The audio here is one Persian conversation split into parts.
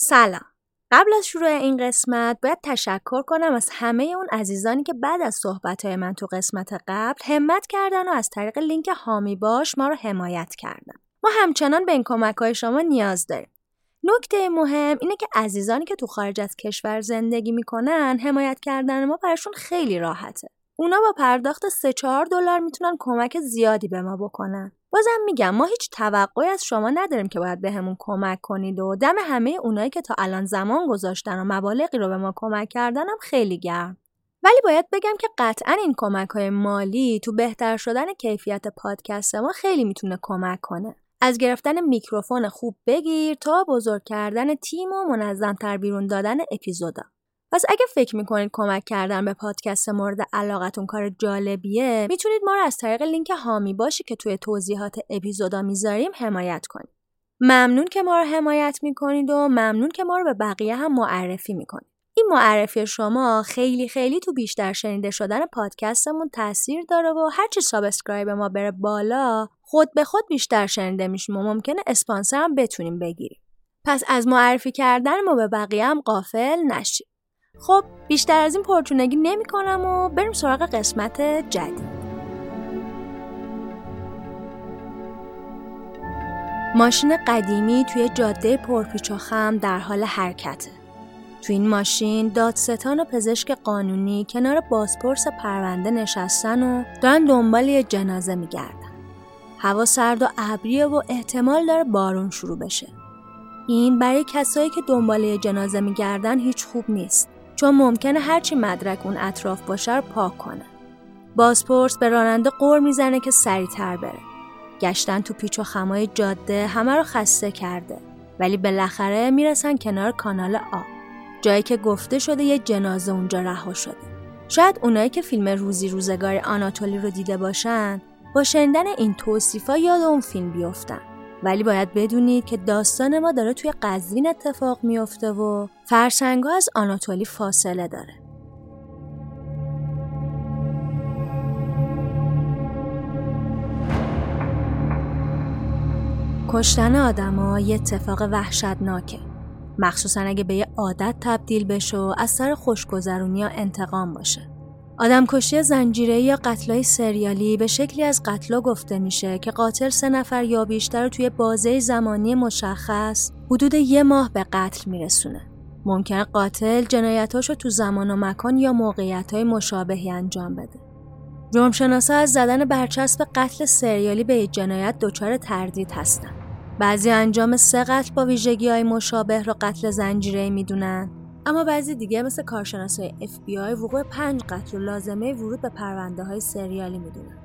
سلام قبل از شروع این قسمت باید تشکر کنم از همه اون عزیزانی که بعد از صحبتهای من تو قسمت قبل همت کردن و از طریق لینک هامی باش ما رو حمایت کردن. ما همچنان به این کمک های شما نیاز داریم. نکته مهم اینه که عزیزانی که تو خارج از کشور زندگی می‌کنن حمایت کردن ما براشون خیلی راحته. اونا با پرداخت 3 4 دلار می‌تونن کمک زیادی به ما بکنن. بازم میگم ما هیچ توقعی از شما نداریم که باید بهمون کمک کنید و دم همه اونایی که تا الان زمان گذاشتن و مبالغی رو به ما کمک کردن هم خیلی گرم. ولی باید بگم که قطعا این کمک های مالی تو بهتر شدن کیفیت پادکست ما خیلی می‌تونه کمک کنه. از گرفتن میکروفون خوب بگیر تا بزرگ کردن تیم و منظمتر بیرون دادن اپیزودا. پس اگه فکر می‌کنید کمک کردن به پادکست مورد علاقتون کار جالبیه می‌تونید ما رو از طریق لینک هامی باشی که توی توضیحات اپیزودا می‌ذاریم حمایت کنید. ممنون که ما رو حمایت می‌کنید و ممنون که ما رو به بقیه هم معرفی می‌کنید. این معرفی شما خیلی خیلی تو بیشتر شنیده شدن پادکستمون تاثیر داره و هرچی subscribe ما بره بالا خود به خود بیشتر شنیده میشیم و ممکنه اسپانسر هم بتونیم بگیریم. پس از معرفی کردن ما به بقیه هم غافل نشید. خب بیشتر از این پرچونگی نمی کنم و بریم سراغ قسمت جدید. ماشین قدیمی توی جاده پرپیچ و خم در حال حرکته. تو این ماشین دادستان و پزشک قانونی کنار بازپرس پرونده نشستن و دارن دنبال یه جنازه میگردن. هوا سرد و ابریه و احتمال داره بارون شروع بشه. این برای کسایی که دنبال یه جنازه میگردن هیچ خوب نیست. چون ممکنه هرچی مدرک اون اطراف باشه رو پاک کنه. بازپرس به راننده قور می‌زنه که سریعتر بره. گشتن تو پیچ و خمای جاده همه رو خسته کرده. ولی بالاخره می‌رسن کنار کانال آ. جایی که گفته شده یه جنازه اونجا رها شده. شاید اونایی که فیلم روزی روزگار آناتولی رو دیده باشن با شنیدن این توصیفا یاد اون فیلم بیفتن. ولی باید بدونید که داستان ما داره توی قزوین اتفاق میافته و فرسنگا از آناتولی فاصله داره. کشتن آدما یه اتفاق وحشتناکه. مخصوصا اگه به یه عادت تبدیل بشه و از سر خوشگذرونی یا انتقام باشه. آدمکشی زنجیره یا قتلای سریالی به شکلی از قتلا گفته میشه که قاتل سه نفر یا بیشتر توی بازه زمانی مشخص حدود یه ماه به قتل میرسونه. ممکن قاتل جنایتاشو تو زمان و مکان یا موقعیت مشابهی انجام بده. جرمشناسا از زدن برچسب قتل سریالی به جنایت دچار تردید هستن. بعضی انجام سه قتل با ویژگی های مشابه را قتل زنجیره می‌دونن اما بعضی دیگه مثل کارشناسای FBI وقوع پنج قتل و لازمه ورود به پرونده های سریالی می‌دونن.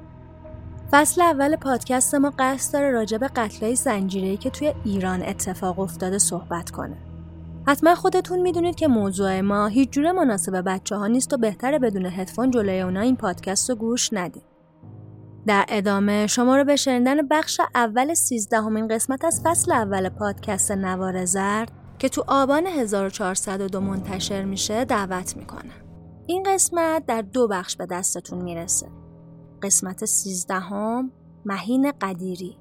فصل اول پادکست ما قصد داره راجع به قتلای زنجیره‌ای که توی ایران اتفاق افتاده صحبت کنه. حتما خودتون می‌دونید که موضوع ما هیچ جوره مناسب بچه ها نیست و بهتره بدون هدفون جلوی اونا این پادکست رو گوش ندید. در ادامه شما رو به شنیدن بخش اول سیزدهمین قسمت از فصل اول پادکست نوار زرد که تو آبان 1402 منتشر میشه دعوت می‌کنم. این قسمت در دو بخش به دستتون می‌رسه. قسمت سیزدهم مهین قدیری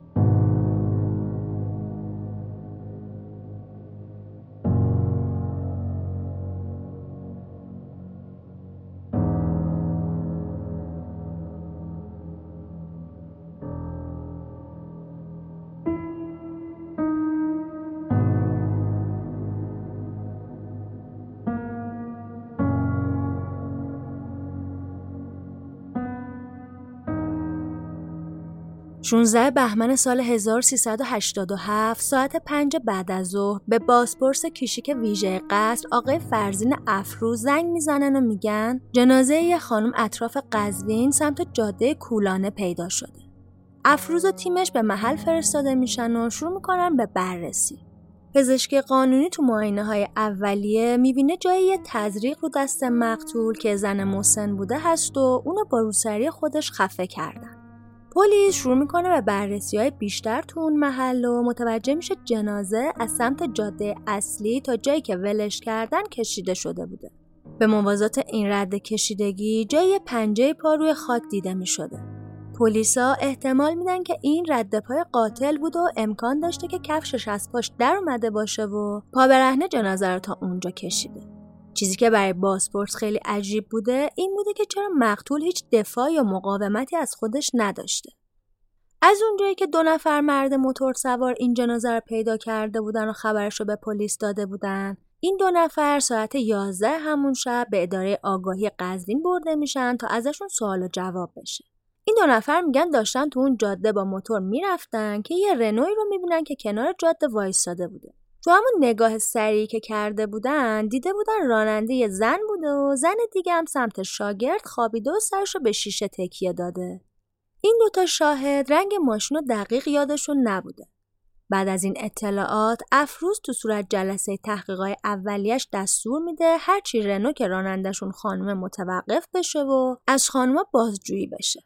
16 بهمن سال 1387 ساعت 5 بعد از ظهر به بازپرس کشیک ویژه قصر آقای فرزین افروز زنگ می‌زنن و میگن جنازه یه خانم اطراف قزوین سمت جاده کولانه پیدا شده. افروز و تیمش به محل فرستاده میشن و شروع می‌کنن به بررسی. پزشک قانونی تو معاینه های اولیه می‌بینه جای تزریق رو دست مقتول که زن مسن بوده هست و اونو با روسری خودش خفه کردن. پلیس شروع می‌کنه به بررسی های بیشتر تو اون محل و متوجه میشه جنازه از سمت جاده اصلی تا جایی که ولش کردن کشیده شده بوده. به موازات این رد کشیدگی جای پنجه پا روی خاک دیده می شده. پلیسا احتمال میدن که این رد پای قاتل بود و امکان داشته که کفشش از پاش در اومده باشه و پا برهنه جنازه رو تا اونجا کشیده. چیزی که برای بازپرس خیلی عجیب بوده این بوده که چرا مقتول هیچ دفاع یا مقاومتی از خودش نداشته. از اونجایی که دو نفر مرد موتور سوار این جنازه رو پیدا کرده بودن و خبرش رو به پلیس داده بودن این دو نفر ساعت 11 همون شب به اداره آگاهی قزوین برده میشن تا ازشون سوال و جواب بشه. این دو نفر میگن داشتن تو اون جاده با موتور می‌رفتن که یه رنوی رو می‌بینن که کنار جاده وایستاده بوده. تو همون نگاه سریعی که کرده بودن دیده بودن راننده یه زن بوده و زن دیگه هم سمت شاگرد خوابیده و سرش رو به شیشه تکیه داده. این دوتا شاهد رنگ ماشین رو دقیق یادشون نبوده. بعد از این اطلاعات افروز تو صورت جلسه تحقیقات اولیش دستور میده هرچی رنو که رانندشون خانم متوقف بشه و از خانم بازجویی بشه.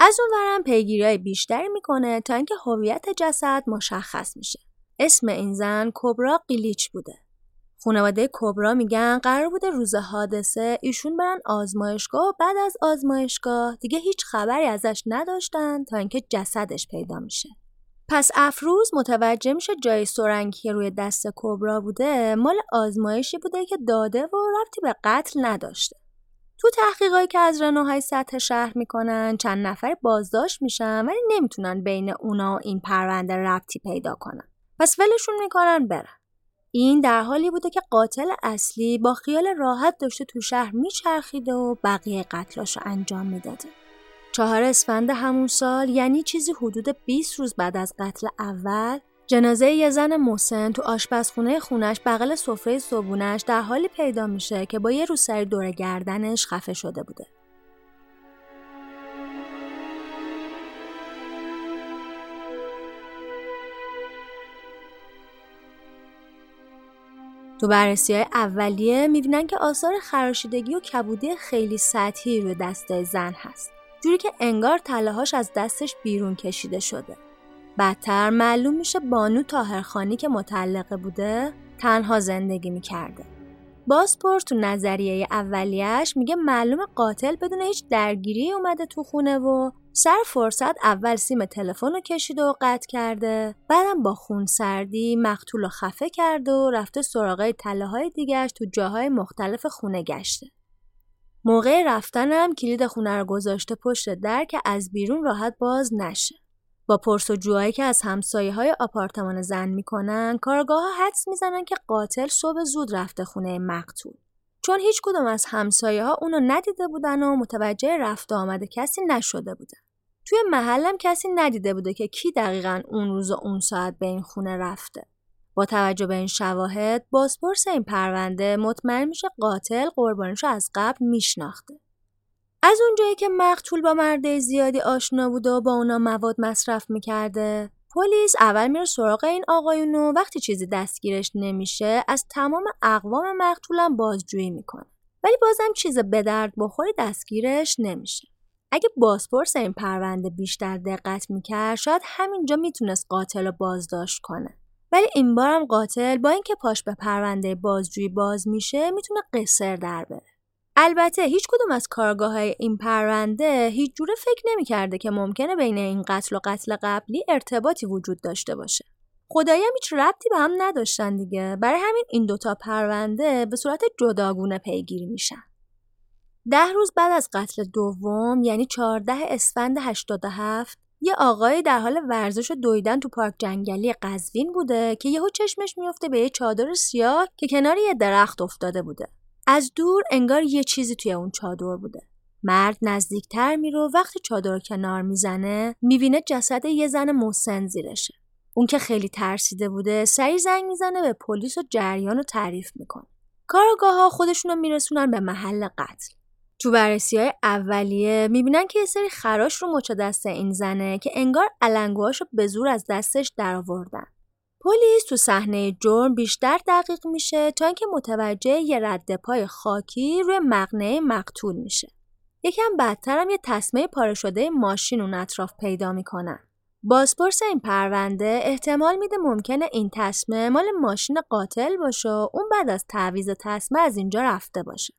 از اون ورم پیگیری بیشتری می‌کنه تا اینکه هویت جسد مشخص میشه. اسم این زن کبرا قیلیچ بوده. خانواده کبرا میگن قرار بوده روز حادثه ایشون برن آزمایشگاه و بعد از آزمایشگاه دیگه هیچ خبری ازش نداشتن تا اینکه جسدش پیدا میشه. پس افروز متوجه میشه جای سرنگی که روی دست کبرا بوده مال آزمایشی بوده که داده و ربطی به قتل نداشته. تو تحقیقاتی که از رنوهای سطح شهر می‌کنن چند نفر بازداشت میشن ولی نمی‌تونن بین اونا این پرونده ربطی پیدا کنن. پس ولشون می‌کنن برن. این در حالی بوده که قاتل اصلی با خیال راحت داشته تو شهر میچرخیده و بقیه قتلاش رو انجام می‌داده. چهار اسفند همون سال یعنی چیزی حدود 20 روز بعد از قتل اول جنازه یه زن محسن تو آشپزخونه خونش بغل سفره صبونش در حالی پیدا میشه که با یه روسری دور گردنش خفه شده بوده. تو بررسی های اولیه می‌بینن که آثار خراشیدگی و کبودی خیلی سطحی روی دسته زن هست. جوری که انگار تلهاش از دستش بیرون کشیده شده. بدتر معلوم میشه بانو تاهرخانی که متعلقه بوده تنها زندگی می‌کرده. بازپرس تو نظریه اولیش میگه معلوم قاتل بدون هیچ درگیری اومده تو خونه و سر فرصت اول سیم تلفن رو کشیده و قطع کرده. بعدم با خون سردی مقتول رو خفه کرده و رفته سراغای تله های دیگرش تو جاهای مختلف خونه گشته. موقع رفتنم کلید خونه رو گذاشته پشت در که از بیرون راحت باز نشه. با جوهایی که از همسایه های آپارتمان زن می‌کنن کارگاه ها حدس می‌زنن که قاتل صبح زود رفته خونه مقتول چون هیچ کدوم از همسایه ها اونو ندیده بودن و متوجه رفت آمده کسی نشده بودن توی محلم کسی ندیده بوده که کی دقیقا اون روز و اون ساعت به این خونه رفته. با توجه به این شواهد بازپرس این پرونده مطمئن میشه قاتل قربانش از قبل میشناخته. از اونجایی که مقتول با مرده زیادی آشنا بوده و با اونا مواد مصرف می‌کرده پلیس اول میره سراغ این آقایون و وقتی چیزی دستگیرش نمیشه از تمام اقوام مقتولم بازجویی می‌کنه ولی بازم چیز به درد بخوری دستگیرش نمیشه اگه بازپرس این پرونده بیشتر دقت می‌کرد شاید همینجا می‌تونست قاتل رو بازداشت کنه. ولی این بارم قاتل با اینکه پاش به پرونده بازجویی باز میشه می‌تونه قصر در بره. البته هیچ کدوم از کارگاه این پرونده هیچ جوره فکر نمی‌کرده که ممکنه بین این قتل و قتل قبلی ارتباطی وجود داشته باشه. خدایی هم هیچ ربطی به هم نداشتن دیگه. برای همین این دوتا پرونده به صورت جداگونه پیگیری میشن. ده روز بعد از قتل دوم یعنی 14 اسفند 87 یه آقای در حال ورزش و دویدن تو پارک جنگلی قزوین بوده که یهو چشمش میفته به یه چادر سیاه که کنار یه درخت افتاده بوده. از دور انگار یه چیزی توی اون چادر بوده. مرد نزدیکتر میره وقتی چادر کنار می‌زنه می‌بینه جسد یه زن مسن زیرشه. اون که خیلی ترسیده بوده سری زنگ می‌زنه به پلیس و جریان رو تعریف می‌کنه. کارگاه ها خودشون رو میرسونن به محل قتل. تو بررسی های اولیه می‌بینن که یه سری خراش رو مچ دست این زنه که انگار علنگوهاشو به زور از دستش درآوردن. پلیس تو صحنه جرم بیشتر دقیق میشه تا اینکه متوجه یه رد پای خاکی روی مقنعه مقتول میشه. یکم بدتر هم یه تسمه پاره شده ماشین اون اطراف پیدا می‌کنن. بازپرس این پرونده احتمال میده ممکنه این تسمه مال ماشین قاتل باشه و اون بعد از تعویز تسمه از اینجا رفته باشه.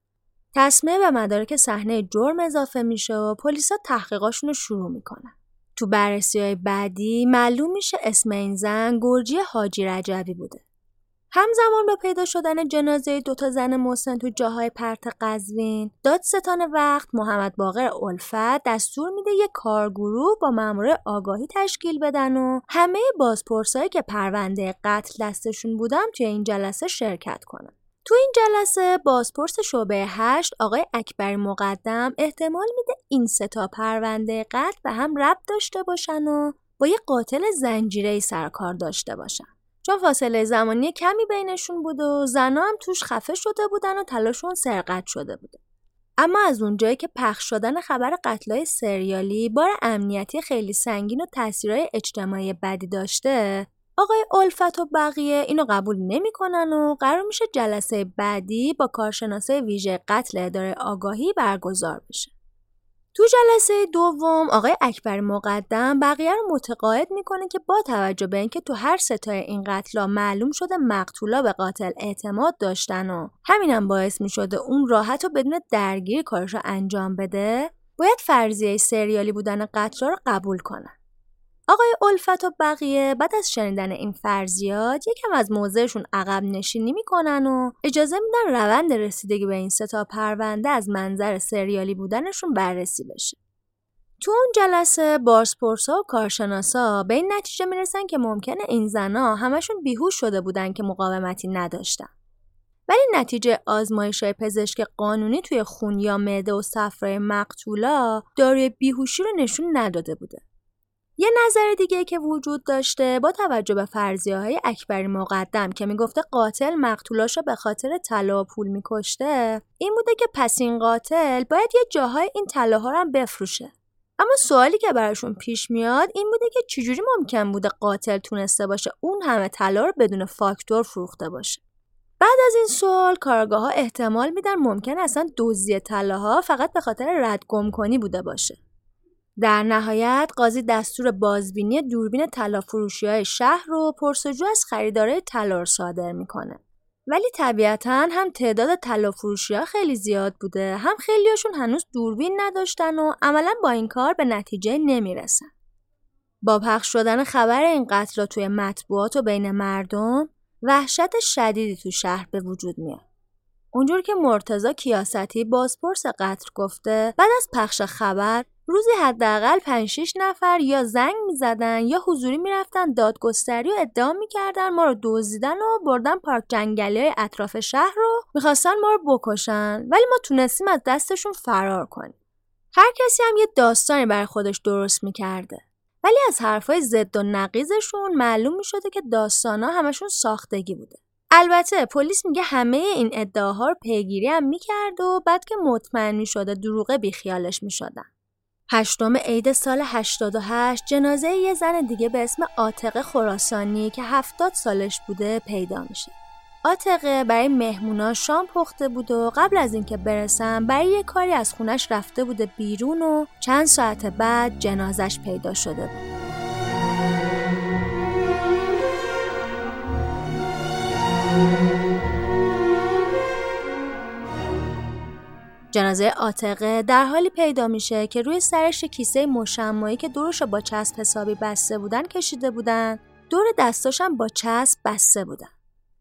تسمه به مدارک صحنه جرم اضافه میشه و پلیسا تحقیقاشون رو شروع می‌کنن. تو بررسی های بعدی معلوم میشه اسم این زن گرجی حاجی رجبی بوده. همزمان با پیدا شدن جنازه دوتا زن مسن تو جاهای پرت قزوین دادستان وقت محمد باقر الفت دستور میده یه کارگروه با مامور آگاهی تشکیل بدن و همه بازپرسایی که پرونده قتل دستشون بودن توی این جلسه شرکت کنن تو این جلسه بازپرس شعبه هشت آقای اکبری مقدم احتمال میده این ستا پرونده قتل به هم ربط داشته باشن و با یه قاتل زنجیره سر کار داشته باشن چون فاصله زمانی کمی بینشون بود و زنا هم توش خفه شده بودن و تلاشون سرقت شده بوده. اما از اونجایی که پخش شدن خبر قتلای سریالی بار امنیتی خیلی سنگین و تاثیرهای اجتماعی بدی داشته آقای الفت و بقیه اینو قبول نمی‌کنن و قرار میشه جلسه بعدی با کارشناسای ویژه قتل اداره آگاهی برگزار بشه. تو جلسه دوم آقای اکبر مقدم بقیه رو متقاعد می‌کنه که با توجه به اینکه تو هر ستای این قتلا معلوم شده مقتولا به قاتل اعتماد داشتن و همینم باعث می‌شده اون راحت و بدون درگیری کارش رو انجام بده باید فرضیه سریالی بودن قتلا رو قبول کنن. آقای الفت و بقیه بعد از شنیدن این فرضیات یکم از موضعشون عقب نشینی می‌کنن و اجازه میدن روند رسیدگی به این ستا پرونده از منظر سریالی بودنشون بررسی بشه. تو اون جلسه بارسپورسا و کارشناسا به این نتیجه می‌رسن که ممکنه این زنا همشون بیهوش شده بودن که مقاومتی نداشتن. ولی نتیجه آزمایش های پزشک قانونی توی خون یا معده و صفرای مقتولا داروی بیهوشی رو نشون نداده بوده. یه نظر دیگه که وجود داشته با توجه به فرضیه های اکبری مقدم که می‌گفته قاتل مقتولاشو به خاطر طلا پول میکشته این بوده که پس این قاتل باید یه جاهای این طلاها رو هم بفروشه. اما سوالی که براشون پیش میاد این بوده که چجوری ممکن بوده قاتل تونسته باشه اون همه طلا رو بدون فاکتور فروخته باشه؟ بعد از این سوال کارگاه ها احتمال میدن ممکن اصلا دزدی طلاها فقط به خاطر رد گم کنی بوده باشه. در نهایت قاضی دستور بازبینی دوربین طلا فروشی های شهر رو پرسجو از خریدارای طلا صادر می‌کنه. ولی طبیعتا هم تعداد طلا ها خیلی زیاد بوده هم خیلیاشون هنوز دوربین نداشتن و عملا با این کار به نتیجه نمی‌رسن. با پخش شدن خبر این قتل توی مطبوعات و بین مردم وحشت شدیدی تو شهر به وجود میاد. اونجور که مرتزا کیاستی بازپرس قتل گفته بعد از پخش خبر روزی حداقل 5 6 نفر یا زنگ می‌زدن یا حضوری می‌رفتن دادگستری و ادعا می‌کردن ما رو دزدیدن و بردن پارک جنگلی های اطراف شهر رو می‌خواستن ما رو بکشن. ولی ما تونستیم از دستشون فرار کنیم. هر کسی هم یه داستانی برای خودش درست می‌کرده. ولی از حرفای ضد و نقیزشون معلوم می‌شده که داستانا همشون ساختگی بوده. البته پلیس میگه همه این ادعاها رو پیگیری هم می‌کرد و بعد که مطمئن می‌شده دروغه بیخیالش می‌شدن. هشتم عید سال 88 جنازه یه زن دیگه به اسم عاتق خراسانی که 70 سالش بوده پیدا میشه. آتقه برای مهمونا شام پخته بود و قبل از اینکه برسن برای یه کاری از خونش رفته بوده بیرون و چند ساعت بعد جنازش پیدا شده بود. جنازه آتقه در حالی پیدا میشه که روی سرش کیسه مشمایی که دورش با چسب حسابی بسته بودن کشیده بودن. دور دستاشم با چسب بسته بودن.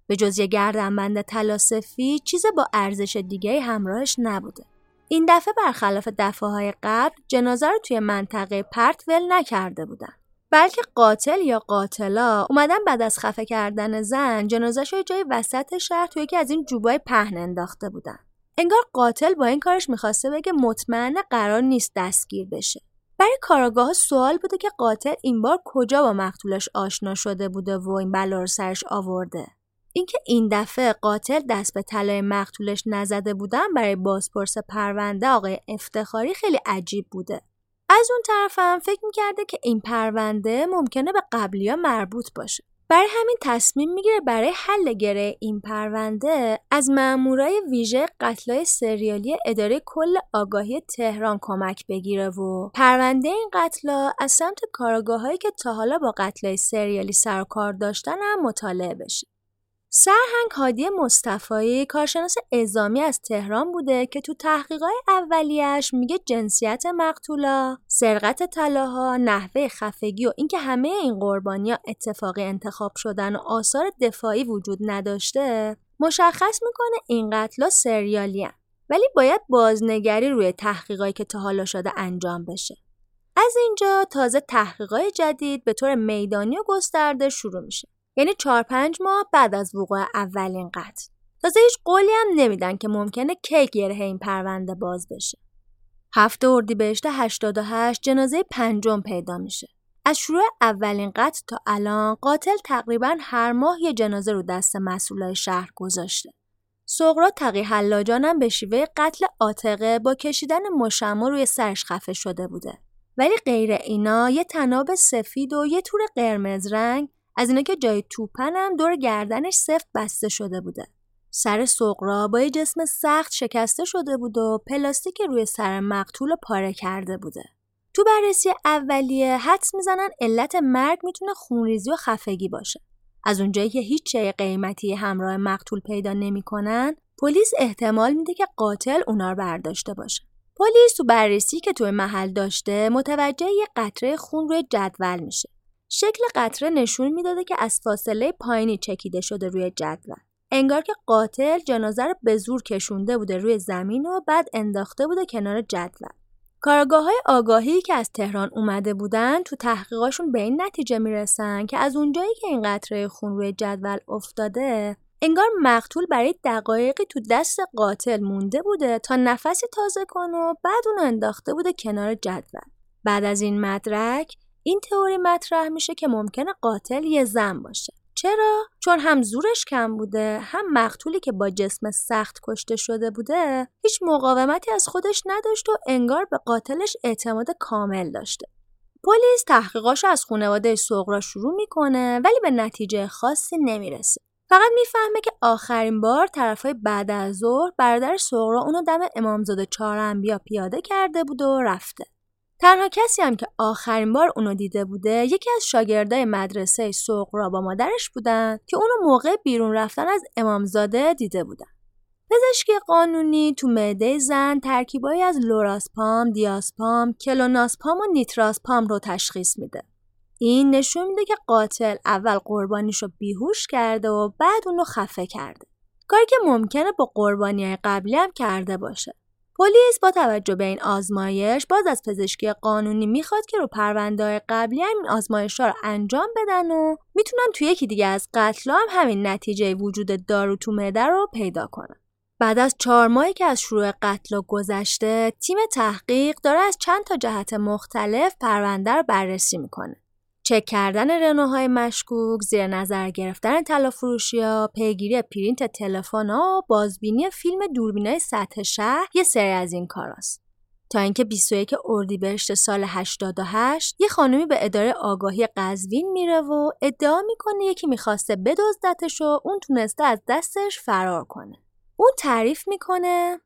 به جز یه گردنبند طلا سفید چیز با ارزش دیگه همراهش نبوده. این دفعه برخلاف دفعه های قبل جنازه رو توی منطقه پرت ول نکرده بودن. بلکه قاتل یا قاتلا اومدن بعد از خفه کردن زن جنازش رو جای وسط شهر توی یکی از این جوبای پهن انداخته بودن. انگار قاتل با این کارش می‌خواسته بگه مطمئن قرار نیست دستگیر بشه. برای کاراگاه سوال بوده که قاتل این بار کجا با مقتولش آشنا شده بوده و این بلا رو سرش آورده. اینکه این دفعه قاتل دست به طلای مقتولش نزده بودن برای بازپرس پرونده آقای افتخاری خیلی عجیب بوده. از اون طرفم فکر می‌کرده که این پرونده ممکنه به قبلی ها مربوط باشه. برای همین تصمیم می‌گیره برای حل گره این پرونده از مامورای ویژه قتلای سریالی اداره کل آگاهی تهران کمک بگیره و پرونده این قتلا از سمت کارگاهایی که تا حالا با قتلای سریالی سر کار داشتن هم مطالعه بشه. سرهنگ هادی مصطفایی کارشناس اعزامی از تهران بوده که تو تحقیقات اولیش میگه جنسیت مقتولا، سرقت طلاها، نحوه خفگی و اینکه همه این قربانیا اتفاقی انتخاب شدن و آثار دفاعی وجود نداشته مشخص می‌کنه این قتلا سریالی ولی باید بازنگری روی تحقیقاتی که تا حالا شده انجام بشه. از اینجا تازه تحقیقات جدید به طور میدانی و گسترده شروع میشه. یعنی چهار پنج ماه بعد از وقوع اولین قتل. تازه هیچ قولی هم نمیدن که ممکنه کی گره این پرونده باز بشه. هفته اردیبهشت 88 جنازه پنجم پیدا میشه. از شروع اولین قتل تا الان قاتل تقریبا هر ماه یه جنازه رو دست مسئولای شهر گذاشته. سغرا تقی حلاجان هم به شیوه قتل آتقه با کشیدن مشما روی سرش خفه شده بوده. ولی غیر اینا یه تناب سفید و یه تور قرمز رنگ از اینا که جای توپن دور گردنش سفت بسته شده بوده. سر سقرا با یه جسم سخت شکسته شده بود و پلاستیک روی سر مقتول پاره کرده بوده. تو بررسی اولیه حدس می‌زنن علت مرگ می‌تونه خونریزی و خفگی باشه. از اونجایی که هیچ چه قیمتی همراه مقتول پیدا نمی‌کنن، پلیس احتمال میده که قاتل اونا رو برداشته باشه. پلیس تو بررسی که تو محل داشته متوجه یه قطره خون روی جدول میشه. شکل قطره نشون می‌داده که از فاصله پایینی چکیده شده روی جدول. انگار که قاتل جنازه رو به زور کشونده بوده روی زمین و بعد انداخته بوده کنار جدول. کارگاه های آگاهی که از تهران اومده بودن تو تحقیقاشون به این نتیجه می‌رسن که از اونجایی که این قطره خون روی جدول افتاده انگار مقتول برای دقایقی تو دست قاتل مونده بوده تا نفسی تازه کنه و بعد اونو انداخته بوده کنار جدول. بعد از این مدرک این تئوری مطرح میشه که ممکنه قاتل یه زن باشه. چرا؟ چون هم زورش کم بوده هم مقتولی که با جسم سخت کشته شده بوده هیچ مقاومتی از خودش نداشت و انگار به قاتلش اعتماد کامل داشته. پلیس تحقیقاش از خانواده سغرا شروع می‌کنه ولی به نتیجه خاصی نمی‌رسه. فقط می‌فهمه که آخرین بار طرفای بعد از ظهر برادر سغرا اونو دم امامزاده چهار انبیا پیاده کرده بود و رفته. تنها کسی هم که آخرین بار اونو دیده بوده یکی از شاگردای مدرسه سقرا با مادرش بودن که اونو موقع بیرون رفتن از امامزاده دیده بودن. پزشکی قانونی تو معده زن ترکیبایی از لوراسپام، دیاسپام، کلوناسپام و نیتراسپام رو تشخیص میده. این نشون میده که قاتل اول قربانیشو بیهوش کرده و بعد اونو خفه کرده. کاری که ممکنه با قربانی قبلی هم کرده باشه. پلیس با توجه به این آزمایش باز از پزشکی قانونی می‌خواد که رو پرونده قبلی هم این آزمایش رو انجام بدن و می‌تونن توی یکی دیگه از قتل هم همین نتیجه وجود دارو تو معده رو پیدا کنن. بعد از چهار ماهی که از شروع قتل گذشته تیم تحقیق داره از چند تا جهت مختلف پرونده رو بررسی می‌کنه. چک کردن رنوهای مشکوک، زیر نظر گرفتن فروشی ها، پیگیری پرینت تلفن ها، بازبینی فیلم دوربینای سطح شهر یه سری از این کاراست. تا اینکه 21 اردیبهشت سال 88 یه خانمی به اداره آگاهی قزوین میره و ادعا می‌کنه یکی می‌خواسته بدزدتش و اون تونسته از دستش فرار کنه. اون تعریف می‌کنه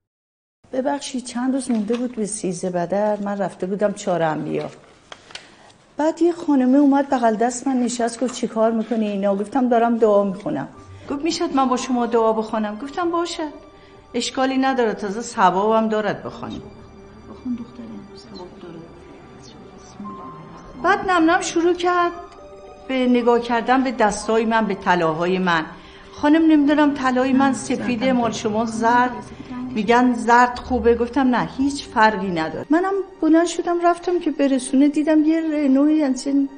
ببخشید چند روز مونده بود به سیزه بدر من رفته بودم چهار انبیا بعد یه خانمه اومد بغل دست من نشست گفت چیکار می‌کنی اینا؟ گفتم دارم دعا می‌خونم. گفت می‌شد من با شما دعا بخونم. گفتم باشه. اشکالی نداره تازه ثوابم دارد بخونیم بخون بعد نم شروع کرد به نگاه کردن به دستای من به طلاهای من. خانم نمی‌دونم طلای من سفیده مال شما زرد. میگن زرد خوبه. گفتم نه هیچ فرقی نداره. منم بلند شدم رفتم که برسونه دیدم یه رنوی انسان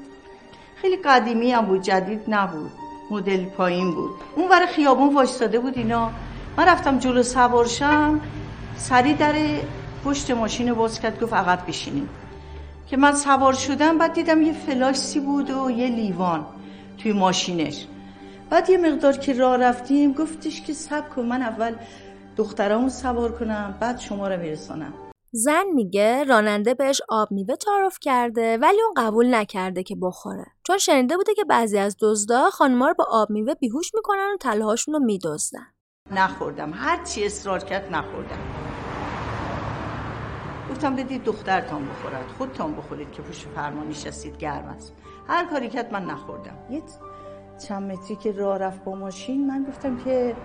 خیلی قدیمی هم بود جدید نبود مدل پایین بود. اون ور خیابون وایستاده بود اینا. من رفتم جلو سوارشم سری در پشت ماشین باز کرد گفت عقب بشینیم. که من سوار شدم بعد دیدم یه فلاشسی بود و یه لیوان توی ماشینش. بعد یه مقدار که راه رفتیم گفتش که سب کن من اول دخترامو سوار کنم بعد شما رو میرسانم. زن میگه راننده بهش آب میوه تعارف کرده ولی اون قبول نکرده که بخوره. چون شنیده بوده که بعضی از دزدا خانما رو با آب میوه بیهوش می‌کنن و تلهاشون رو میدزدن. نخوردم. هر چی اصرار کرد نخوردم. گفتم بدید دخترتان بخورد خودتان بخورید که پشت فرمان نشستید گرم است. هر کاری کرد من نخوردم. یه چند متری که راه رفت با ماشین من گفتم که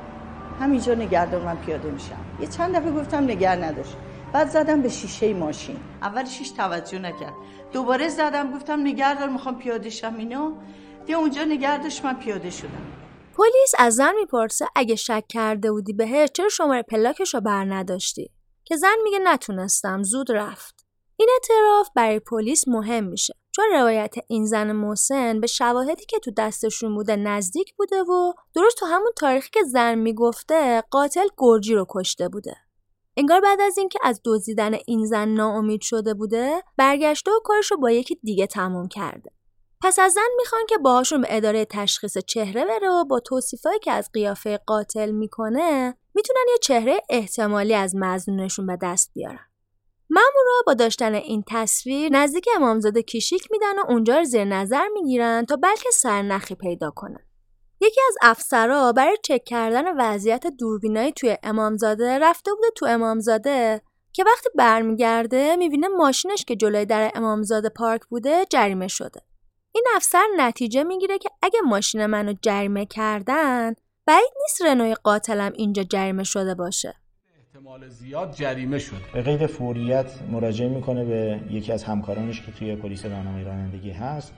همینجا نگهدار من پیاده میشم. یه چند دفعه گفتم نگر نداشت. بعد زدم به شیشه ماشین. اول شیش توجه نکرد. دوباره زدم گفتم نگهدار می‌خوام پیاده شم اینا دیگه اونجا نگردش من پیاده شدم. پلیس از زن می‌پرسه اگه شک کرده بودی بهش چرا شماره پلاکش رو بر نداشتی؟ که زن میگه نتونستم زود رفت. این اعتراف برای پلیس مهم میشه. چون روایت این زن محسن به شواهدی که تو دستشون بوده نزدیک بوده و درست تو همون تاریخی که زن می‌گفته قاتل گرجی رو کشته بوده. انگار بعد از اینکه از دزدیدن این زن ناامید شده بوده برگشته و کارش رو با یکی دیگه تموم کرده. پس از زن می‌خوان که باهاشون به اداره تشخیص چهره بره و با توصیفایی که از قیافه قاتل می‌کنه می‌تونن یه چهره احتمالی از مزنونشون به دست بیارن. مامورا با داشتن این تصویر نزدیک امامزاده کیشیک میدن و اونجا رو زیر نظر می‌گیرن تا بلکه سرنخی پیدا کنن. یکی از افسرا برای چک کردن وضعیت دوربینایی توی امامزاده رفته بوده تو امامزاده که وقتی برمیگرده می‌بینه ماشینش که جلوی در امامزاده پارک بوده جریمه شده. این افسر نتیجه می‌گیره که اگه ماشین منو جریمه کردن بعید نیست رنوی قاتلم اینجا جریمه شده باشه. احتمال زیاد جریمه شد به قید فوریت مراجعه می‌کنه به یکی از همکارانش که توی پلیس راهنمایی رانندگی هست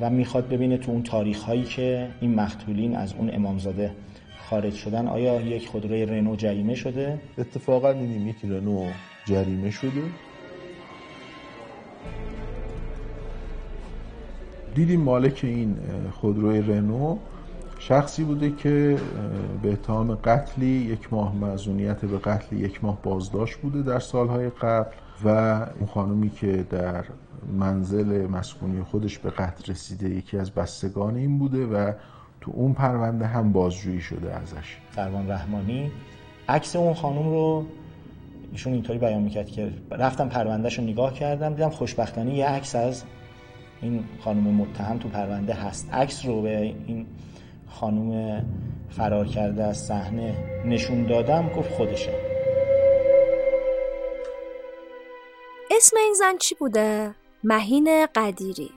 و می‌خواد ببینه تو اون تاریخ هایی که این مقتولین از اون امامزاده خارج شدن آیا یک خودروی رنو جریمه شده؟ اتفاقا دیدیم یک رنو جریمه شده. دیدیم مالک این خودروی رنو شخصی بوده که به اتهام قتلی یک ماه معذونیت به قتل یک ماه بازداشت بوده در سالهای قبل و اون خانومی که در منزل مسکونی خودش به قتل رسیده یکی از بستگان این بوده و تو اون پرونده هم بازجویی شده ازش. فرمان رحمانی عکس اون خانم رو ایشون اینطوری بیان می‌کرد که رفتم پروندهش رو نگاه کردم دیدم خوشبختانه یه عکس از این خانم متهم تو پرونده هست. عکس رو به این خانوم فرار کرده از صحنه نشون دادم گفت خودشه. اسم این زن چی بوده؟ مهین قدیری.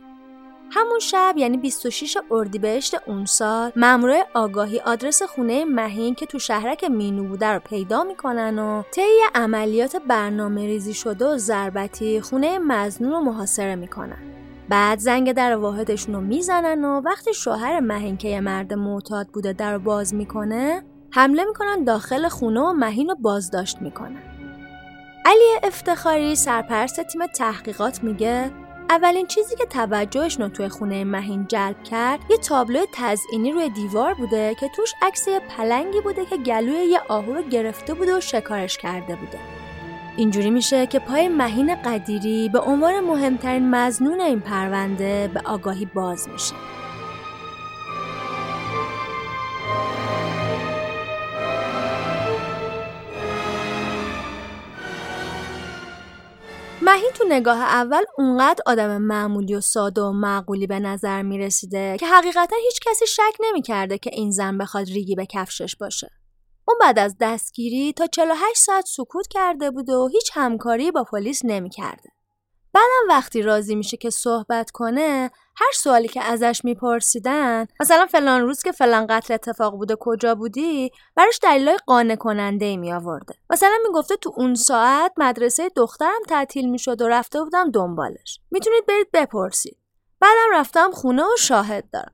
همون شب یعنی 26 اردیبهشت اون سال مامورای آگاهی آدرس خونه مهین که تو شهرک مینو بوده رو پیدا می‌کنن و طی عملیات برنامه ریزی شده و ضربتی خونه مزنون رو محاصره می‌کنن. بعد زنگ در واحدشون رو می‌زنن و وقتی شوهر مهین مرد معتاد بوده در باز می‌کنه حمله می‌کنن داخل خونه و مهین رو بازداشت می‌کنن. علی افتخاری سرپرست تیم تحقیقات میگه اولین چیزی که توجهشون رو توی خونه مهین جلب کرد یه تابلو تزئینی روی دیوار بوده که توش عکس پلنگی بوده که گلوی یه آهو رو گرفته بوده و شکارش کرده بوده. اینجوری میشه که پای مهین قدیری به عنوان مهمترین مزنون این پرونده به آگاهی باز میشه. مهین تو نگاه اول اونقدر آدم معمولی و ساده و معقولی به نظر می رسیده که حقیقتا هیچ کسی شک نمی کرده که این زن بخواد ریگی به کفشش باشه. اون بعد از دستگیری تا 48 ساعت سکوت کرده بود و هیچ همکاری با پلیس نمی کرده. بعدم وقتی راضی میشه که صحبت کنه هر سوالی که ازش میپرسیدن مثلا فلان روز که فلان قتل اتفاق بوده کجا بودی؟ براش دلیلای قانع کننده می آورده مثلا می‌گفته تو اون ساعت مدرسه دخترم تعطیل می‌شد و رفته بودم دنبالش. می‌تونید برید بپرسید. بعدم رفتم خونه و شاهد دارم.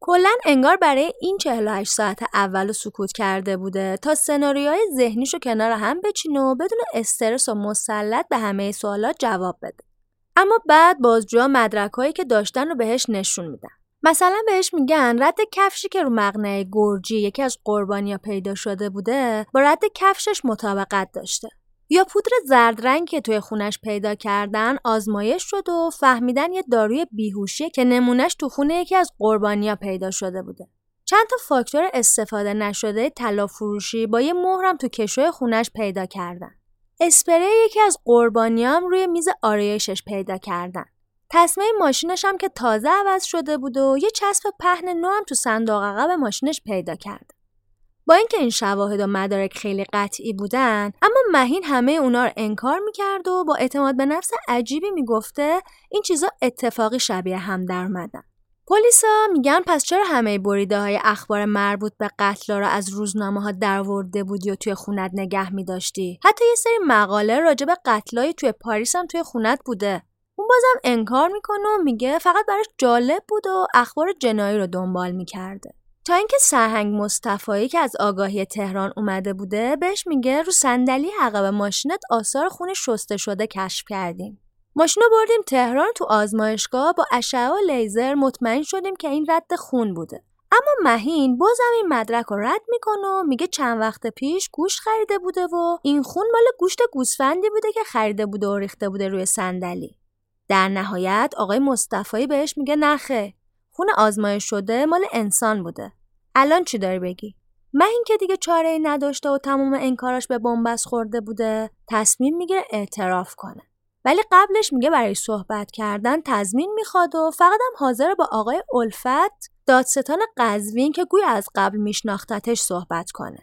کلا انگار برای این 48 ساعت اول سکوت کرده بوده تا سناریوهای ذهنیشو کنار هم بچینه و بدون استرس و مسلط به همه سوالات جواب بده اما بعد بازجوها مدرک هایی که داشتن رو بهش نشون میدن. مثلا بهش میگن رد کفشی که رو مقنعه گرجی یکی از قربانیا پیدا شده بوده با رد کفشش مطابقت داشته. یا پودر زرد رنگ که توی خونش پیدا کردن آزمایش شد و فهمیدن یه داروی بیهوشی که نمونهش تو خونه یکی از قربانیا پیدا شده بوده. چند تا فاکتور استفاده نشده طلا فروشی با یه مهرم تو کشوی خونش پیدا کردن. اسپری یکی از قربانیام روی میز آرایشش پیدا کردن. تسمه ماشینش هم که تازه عوض شده بود و یه چسب پهن نو هم تو صندوق عقب ماشینش پیدا کرد. با اینکه این شواهد و مدارک خیلی قطعی بودن اما مهین همه اونا رو انکار می‌کرد و با اعتماد به نفس عجیبی می‌گفته این چیزا اتفاقی شبیه هم در اومدن. پلیسا میگن پس چرا همه بریده های اخبار مربوط به قتل را از روزنامه ها درورده بودی و توی خونت نگه میداشتی؟ حتی یه سری مقاله راجع به قتلای توی پاریس هم توی خونت بوده. اون بازم انکار می‌کنه و میگه فقط براش جالب بود و اخبار جنایی رو دنبال می‌کرده. تا اینکه سرهنگ مصطفایی که از آگاهی تهران اومده بوده بهش میگه رو صندلی عقب ماشینت آثار خون شسته شده کشف کردیم. ماشین رو بردیم تهران تو آزمایشگاه با اشعه و لیزر مطمئن شدیم که این رد خون بوده. اما مهین بازم این مدرک رو رد می‌کنه و میگه چند وقت پیش گوشت خریده بوده و این خون مال گوشت گوسفندی بوده که خریده بوده و ریخته بوده روی صندلی. در نهایت آقای مصطفی بهش میگه نخه. خون آزمایش شده مال انسان بوده الان چی داری بگی مهین که دیگه چاره ای نداشته و تمام انکاراش به بنبست خورده بوده تصمیم می‌گیره اعتراف کنه ولی قبلش میگه برای صحبت کردن تضمین می‌خواد و فقط هم حاضر با آقای الفت دادستان قزوین که گوی از قبل میشناختتش صحبت کنه.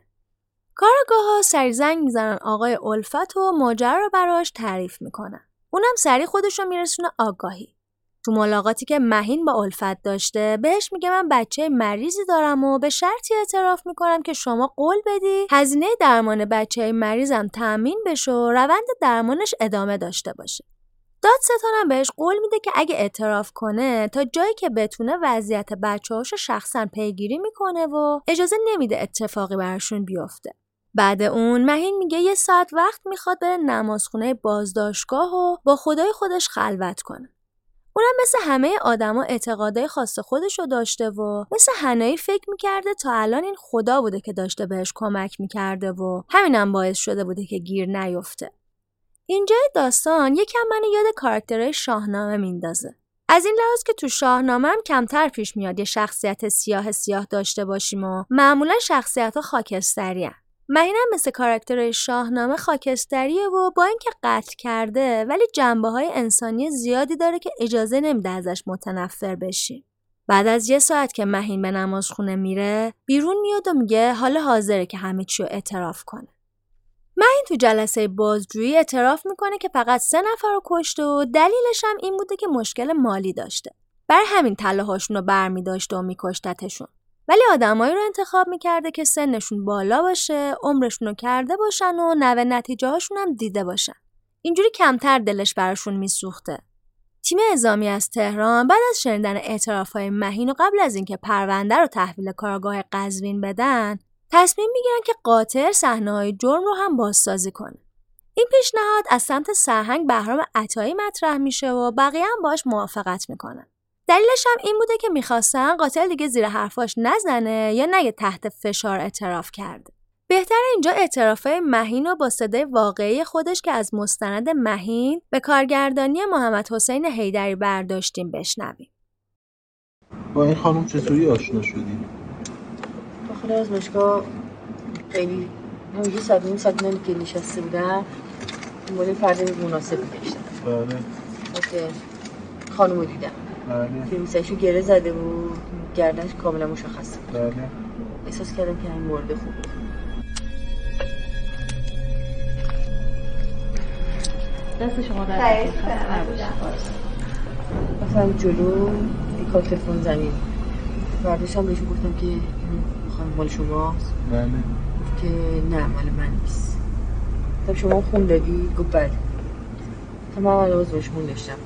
کارگاه ها سری زنگ می‌زنن آقای الفت و ماجرا رو براش تعریف می‌کنن. اونم سری خودش رو میرسونه آگاهی. تو ملاقاتی که مهین با الفت داشته بهش میگه من بچه مریضی دارم و به شرطی اعتراف می‌کنم که شما قول بدی هزینه درمان بچه مریضم تأمین بشه و روند درمانش ادامه داشته باشه دادستانم بهش قول میده که اگه اعتراف کنه تا جایی که بتونه وضعیت بچه شخصا پیگیری می‌کنه و اجازه نمیده اتفاقی براشون بیفته. بعد اون مهین میگه یه ساعت وقت می‌خواد بره نمازخونه بازداشتگاه و با خدای خودش خلوت کنه. اونم مثل همه آدما اعتقادای خاص خودش رو داشته و مثل هنایی فکر می‌کرده تا الان این خدا بوده که داشته بهش کمک می‌کرده و همینم باعث شده بوده که گیر نیفته. اینجای داستان یکم من یاد کاراکترهای شاهنامه میندازه. از این لحاظ که تو شاهنامه هم کمتر پیش میاد یه شخصیت سیاه سیاه داشته باشیم و معمولا شخصیت ها خاکستری هم. مهینم مثل کاراکتر شاهنامه خاکستریه و با اینکه قتل کرده ولی جنبه های انسانی زیادی داره که اجازه نمیده ازش متنفر بشیم. بعد از یه ساعت که مهین به نمازخونه میره بیرون میاد و میگه حال حاضره که همه چی رو اعتراف کنه. مهین تو جلسه بازجویی اعتراف می‌کنه که فقط سه نفر رو کشته و دلیلش هم این بوده که مشکل مالی داشته. بر همین تله رو برمی داشته و میکشتتشون. ولی آدمایی رو انتخاب می‌کرده که سنشون بالا باشه، عمرشون رو کرده باشن و نوه نتیجه هاشون هم دیده باشن. اینجوری کمتر دلش براشون میسوخته. تیم ازامی از تهران بعد از شنیدن های مهین و قبل از اینکه پرونده رو تحویل کارگاه قزوین بدن، تصمیم می‌گیرن که قاطر های جرم رو هم بازسازی کنه. این پیشنهاد از سمت سرهنگ بهرام عطایی مطرح میشه و بقیه هم باش موافقت می‌کنن. دلیلش هم این بوده که می‌خواستن قاتل دیگه زیر حرفاش نزنه یا نگه تحت فشار اعتراف کرده. بهتر اینجا اعترافه مهین رو با صدای واقعی خودش که از مستند مهین به کارگردانی محمد حسین حیدری برداشتیم بشنویم. با این خانم چطوری آشنا شدی؟ داخل از مشکا خیلی یه ساعت نیم ساعت که نشسته بودم دنبال فرد مناسب میگشتم بله خانم رو دیدم بله. که گره زده بود. گردنش کاملا مشخصه بله. احساس کردم که این مورد خوب دست شما در رفتم جلو دیکار تلفن زمین. برداشتم بهش گفتم که خانم مال شماست بله. گفت که نه مال من نیست. گفتم شما خون دادی؟ گفت بله. تا من آواز باش خون داشتم.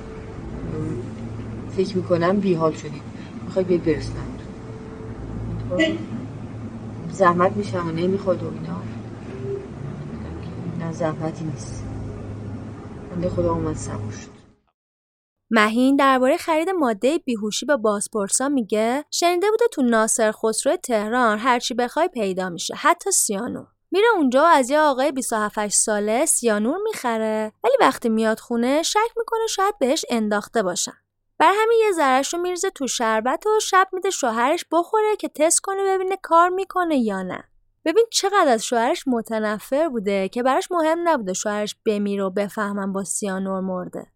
فکر می‌کنم بیحال شدید. می‌خوای بیاد برسنم زحمت میشم و نمی‌خواد و اینا. نه زحمتی نیست. بنده خدا اومد صبور شد. مهین درباره خرید ماده بیهوشی به بازپرسا میگه شنیده بوده تو ناصر خسرو تهران هرچی بخوای پیدا میشه حتی سیانور میره اونجا و از یه آقای 27 ساله سیانور می‌خره. ولی وقتی میاد خونه شک می‌کنه شاید بهش انداخته باشن. بر همین یه رو میرزه تو شربت و شب میده شوهرش بخوره که تست کنه ببینه کار می‌کنه یا نه. ببین چقدر از شوهرش متنفر بوده که براش مهم نبوده شوهرش بمیره و بفهمن با سیانور مرده.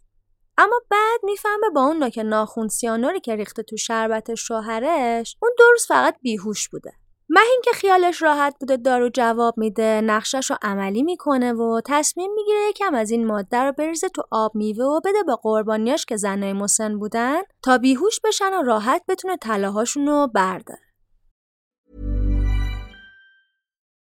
اما بعد می‌فهمه با اون نوک ناخون سیانوری که ریخته تو شربت شوهرش اون روز فقط بیهوش بوده. مهین که خیالش راحت بوده دارو جواب میده نقشش رو عملی می‌کنه و تصمیم می‌گیره یکم از این ماده رو بریزه تو آب میوه و بده به قربانیاش که زنای مسن بودن تا بیهوش بشن و راحت بتونه طلاهاشون رو برداره.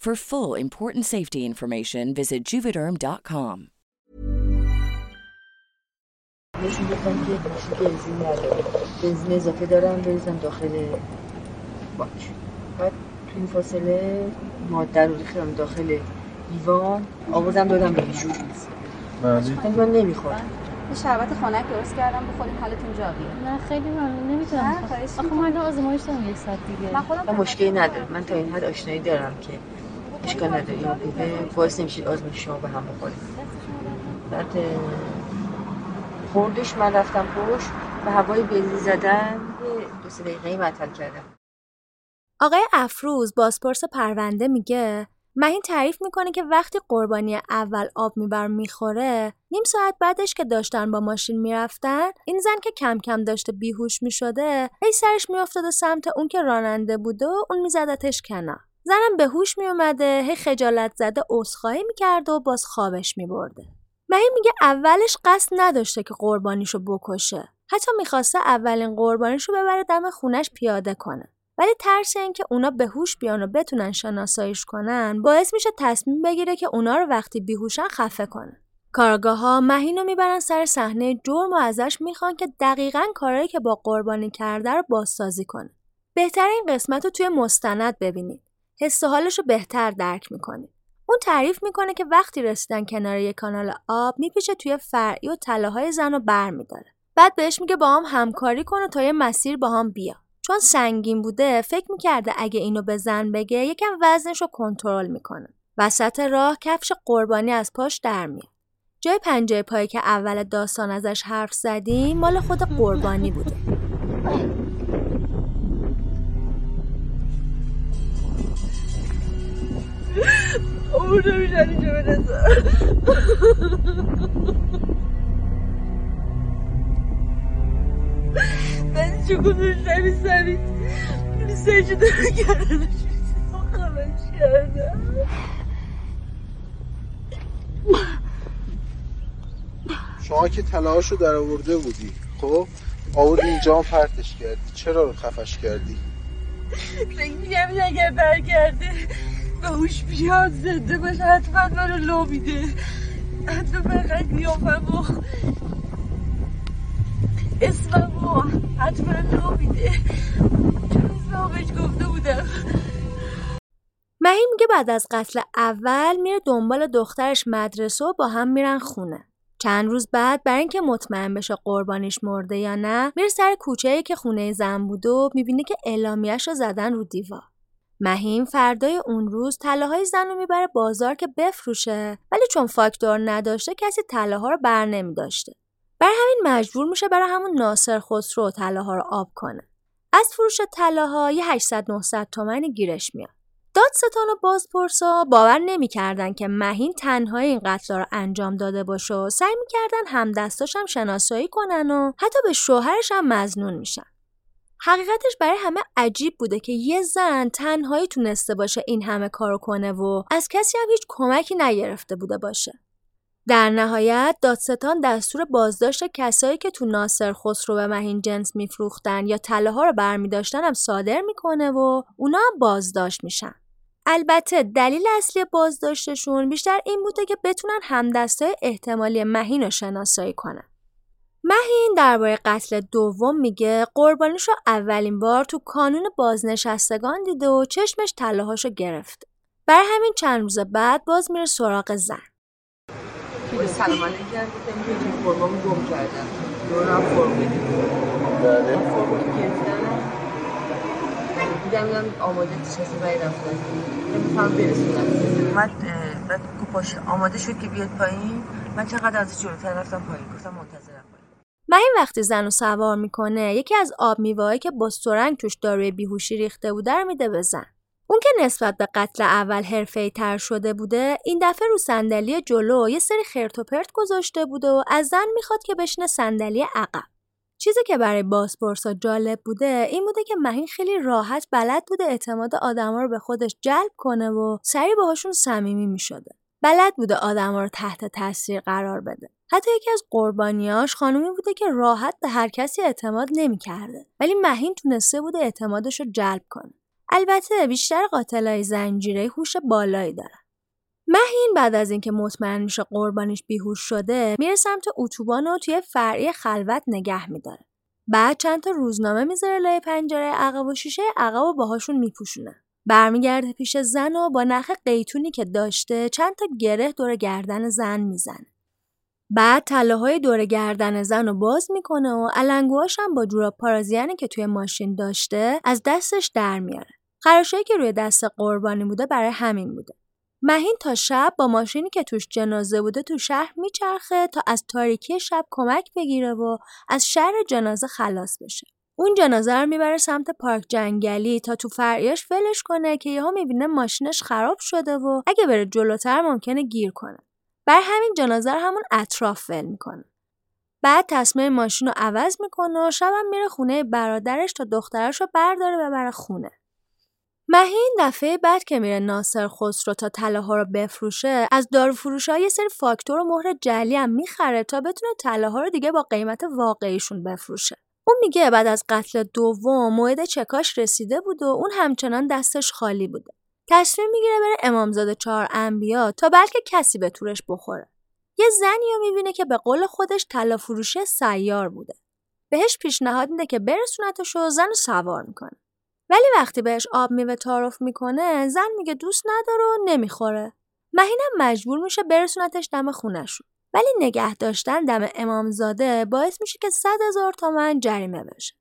For full important safety information, visit juvederm.com. بهشون گفتم که بنزین نداره بنزین اضافه دارم بریزم داخل باک بعد تو این فاصله ماده رو ریختم داخل لیوان آوازم دادم به ایشون بله من نمی‌خورم یه شربت خنک درست کردم بخوریم حالتون جا بیاد نه خیلی ممنون. نمی‌تونم آخه من آزمایش دارم یک ساعت دیگه. من خودم مشکلی ندارم. من تا این حد آشنایی دارم که اشکال نداره یا بیبه باعث نمیشید آزمایش شما به هم بخوریم بعد خوردش من رفتم پشت و هوای بنزین زدن دو سه دقیقه معطل کردم. آقای افروز بازپرس پرونده میگه مهین تعریف می‌کنه که وقتی قربانی اول آب میبر می‌خوره نیم ساعت بعدش که داشتن با ماشین می‌رفتن این زن که کم کم داشته بیهوش می‌شده هی سرش میافتاده سمت اون که راننده بوده و اون میزدتش کنار. زنم به هوش میومده هی خجالت زده عذرخواهی می‌کرد و باز خوابش میبرده. مهین میگه اولش قصد نداشته که قربانیشو بکشه. حتی می‌خواسته اولین قربانیشو ببره دم خونش پیاده کنه. ولی ترس اینکه اونا به هوش بیان و بتونن شناساییش کنن باعث میشه تصمیم بگیره که اونا رو وقتی بیهوشن خفه کنه. کارگاه ها مهین رو می‌برن سر صحنه جرم و ازش می‌خوان که دقیقا کارهایی که با قربانی کرده رو بازسازی کنه. بهترین قسمت رو توی مستند ببینید. حس حالش رو بهتر درک می‌کنید اون تعریف می‌کنه که وقتی رسیدن کنار یک کانال آب میپیچه توی فرعی و طلاهای زن رو بر میداره بعد بهش میگه با هم همکاری کنه تا یه مسیر با هم بیا چون سنگین بوده فکر می‌کرده اگه اینو به زن بگه یکم وزنش رو کنترل می‌کنه وسط راه کفش قربانی از پاش در میاد. جای پنجه پایی که اول داستان ازش حرف زدیم مال خود قربانی بوده. عمر نمیشن اینجا برسه من چه گذاشتم سری سجده کردنش خواهش کردم شما که طلاهاشو در آورده بودی خب آوردی اینجا پرتش کردی چرا خفش کردی فکر میگم اگر برگرده به هوش بیاد زنده باشه حتما منو لو میده حتی فقط قیافم و اسمم و حتما لو میده چون گفته بودم مهی میگه بعد از قتل اول میره دنبال دخترش مدرسه و با هم میرن خونه. چند روز بعد برای اینکه مطمئن بشه قربانیش مرده یا نه میره سر کوچه که خونه زن بود و می‌بینه که اعلامیهش رو زدن رو دیوار. مهین فردای اون روز طلاهای زن رو می‌بره بازار که بفروشه ولی چون فاکتور نداشته کسی طلاها رو بر نمی داشته. برای همین مجبور میشه برای همون ناصر خسرو طلاها رو آب کنه. از فروش طلاها یه 800 900 تومنی گیرش میاد. دادستان و بازپرسا باور نمی‌کردن که مهین تنهایی این قتل رو انجام داده باشه و سعی می‌کردن همدستاش هم شناسایی کنن و حتی به شوهرش هم مزنون میشن. حقیقتش برای همه عجیب بوده که یه زن تنهایی تونسته باشه این همه کارو کنه و از کسی هم هیچ کمکی نگرفته بوده باشه. در نهایت دادستان دستور بازداشت کسایی که تو ناصر خسرو به مهین جنس میفروختن یا طلاها رو برمیداشتن هم صادر می‌کنه و اونا هم بازداشت میشن. البته دلیل اصلی بازداشتشون بیشتر این بوده که بتونن همدستای احتمالی مهین رو شناسایی کنن. مهین درباره قتل دوم میگه قربانیش رو اولین بار تو کانون بازنشستگان دیده و چشمش طلاهاشو گرفته. برای همین چند روز بعد باز میره سراغ زن. سلام بله. دیدم دیدم آماده نشسته برای رفتن. نمیفهم برسونم. اومد بعد گفت باشه آماده شد که بیاد پایین. من چقدر از جلوتر رفتم پایین. گفتم منتظرم پایین مهین وقتی زن رو سوار می‌کنه یکی از آب میوهایی که با سرنگ توش داروی بیهوشی ریخته بوده رو میده به زن. اون که نسبت به قتل اول حرفه‌ای تر شده بوده این دفعه رو صندلی جلو یه سری خرت و پرت گذاشته بوده و از زن می‌خواد که بشینه صندلی عقب. چیزی که برای بازپرسا جالب بوده این بوده که مهین خیلی راحت بلد بوده اعتماد آدما رو به خودش جلب کنه و سریع باهاشون صمیمی می‌شده. بلد بوده آدما رو تحت تاثیر قرار بده. حتی یکی از قربانیاش خانومی بوده که راحت به هر کسی اعتماد نمی‌کرده ولی مهین تونسته بوده اعتمادش رو جلب کنه البته بیشتر قاتلای زنجیره هوش بالایی دارن. مهین بعد از اینکه مطمئن میشه قربانیش بیهوش شده میره سمت اتوبان و توی فرعی خلوت نگه میداره. بعد چند تا روزنامه می‌ذاره لای پنجره عقب و شیشه عقب و باهاشون میپوشونه. برمیگرده پیش زن و با نخ قیتونی که داشته چند تا گره دور گردن زن می‌زنه. بعد طلاهای دور گردن زن رو باز می‌کنه و علنگوهاش هم با جوراب پارازیانی که توی ماشین داشته از دستش در میاره. خراشایی که روی دست قربانی بوده برای همین بوده. مهین تا شب با ماشینی که توش جنازه بوده تو شهر میچرخه تا از تاریکی شب کمک بگیره و از شهر جنازه خلاص بشه. اون جنازه رو می‌بره سمت پارک جنگلی تا تو فرعیش فلش کنه که یهو می‌بینه ماشینش خراب شده و اگه بره جلوتر ممکنه گیر کنه. بر همین جنازه رو همون اطراف ول می‌کنه. بعد تصمیم ماشین رو عوض می‌کنه و شبم میره خونه برادرش تا دخترش رو برداره ببره خونه. مهین دفعه بعد که میره ناصر خسرو تا طلاها رو بفروشه از داروفروش ها یه سری فاکتور و مهر جلی هم می‌خره تا بتونه طلاها رو دیگه با قیمت واقعیشون بفروشه اون میگه بعد از قتل دوم موعد چکاش رسیده بود و اون همچنان دستش خالی بوده تصمیم می‌گیره بره امامزاده چهار انبیا تا بلکه کسی به تورش بخوره. یه زنی رو می‌بینه که به قول خودش طلا فروشی سیار بوده. بهش پیشنهاد میده که برسونتش و زن رو سوار می‌کنه. ولی وقتی بهش آب میوه تعارف می‌کنه زن میگه دوست نداره و نمی‌خوره. مهینم مجبور میشه برسونتش دم خونشون ولی نگه داشتن دم امامزاده باعث میشه که صد هزار تومن جریمه بشه.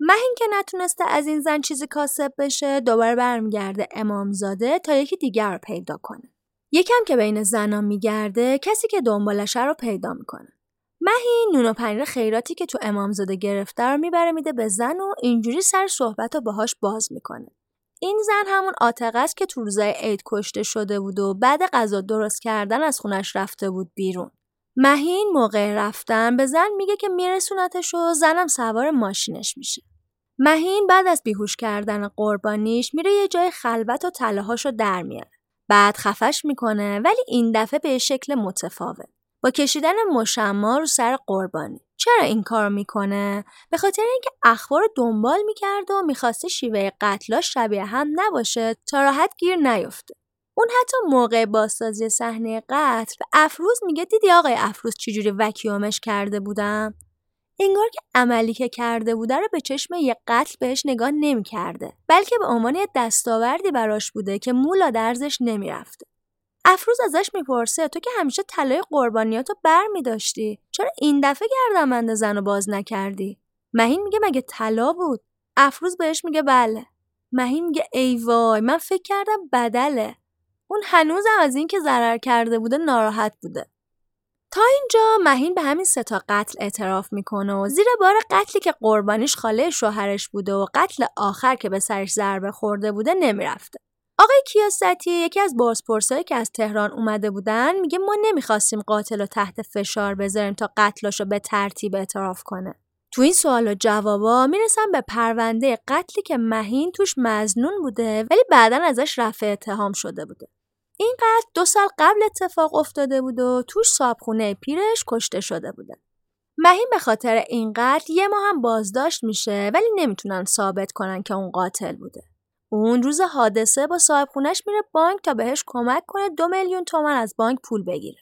مهین که نتونسته از این زن چیزی کاسب بشه دوباره برمیگرده امامزاده تا یکی دیگر رو پیدا کنه یکم که بین زنا میگرده کسی که دنبالشه رو پیدا می‌کنه. مهین نون و پنیر خیراتی که تو امامزاده گرفته رو می‌بره میده به زن و اینجوری سر صحبت رو باهاش باز می‌کنه. این زن همون آتقه است که تو روزای عید کشته شده بود و بعد غذا درست کردن از خونش رفته بود بیرون. مهین موقع رفتن به زن میگه که میرسونتش و زنم سوار ماشینش میشه. مهین بعد از بیهوش کردن قربانیش میره یه جای خلوت و تلهاشو در میاره. بعد خفش می‌کنه ولی این دفعه به شکل متفاوت. با کشیدن مشما رو سر قربانی. چرا این کار می‌کنه؟ به خاطر اینکه اخبار رو دنبال می‌کرده و می‌خواسته شیوه قتلاش شبیه هم نباشه تا راحت گیر نیفته. اون حتی موقع بازسازی صحنه قتل به افروز میگه دیدی آقای افروز چجوری وکیومش کرده بودم؟ انگار که عملی که کرده بوده رو به چشم یه قتل بهش نگاه نمی‌کرده بلکه به عنوان یه دستاوردی براش بوده که مولا درزش نمی‌رفته. افروز ازش می‌پرسه تو که همیشه طلای قربانیاتو بر میداشتی چرا این دفعه گردنبند زن باز نکردی؟ مهین میگه مگه طلا بود؟ افروز بهش میگه بله. مهین میگه ای وای من فکر کردم بدله. اون هنوزم از اینکه ضرر کرده بوده ناراحت بوده. تا اینجا مهین به همین سه تا قتل اعتراف می‌کنه و زیر بار قتلی که قربانیش خاله شوهرش بوده و قتل آخر که به سرش ضربه خورده بوده نمی‌رفته. آقای کیاستی یکی از بازپرسایی که از تهران اومده بودن میگه ما نمی‌خواستیم قاتل رو تحت فشار بذاریم تا قتلش رو به ترتیب اعتراف کنه. تو این سوال و جوابا می‌رسم به پرونده قتلی که مهین توش مزنون بوده ولی بعدا ازش رفع اتهام شده بوده. این قتل دو سال قبل اتفاق افتاده بود و توش صابخونه پیرش کشته شده بوده. مهین به خاطر این قتل یه ماه هم بازداشت میشه ولی نمی‌تونن ثابت کنن که اون قاتل بوده. اون روز حادثه با صاحب خونش میره بانک تا بهش کمک کنه دو میلیون تومن از بانک پول بگیره.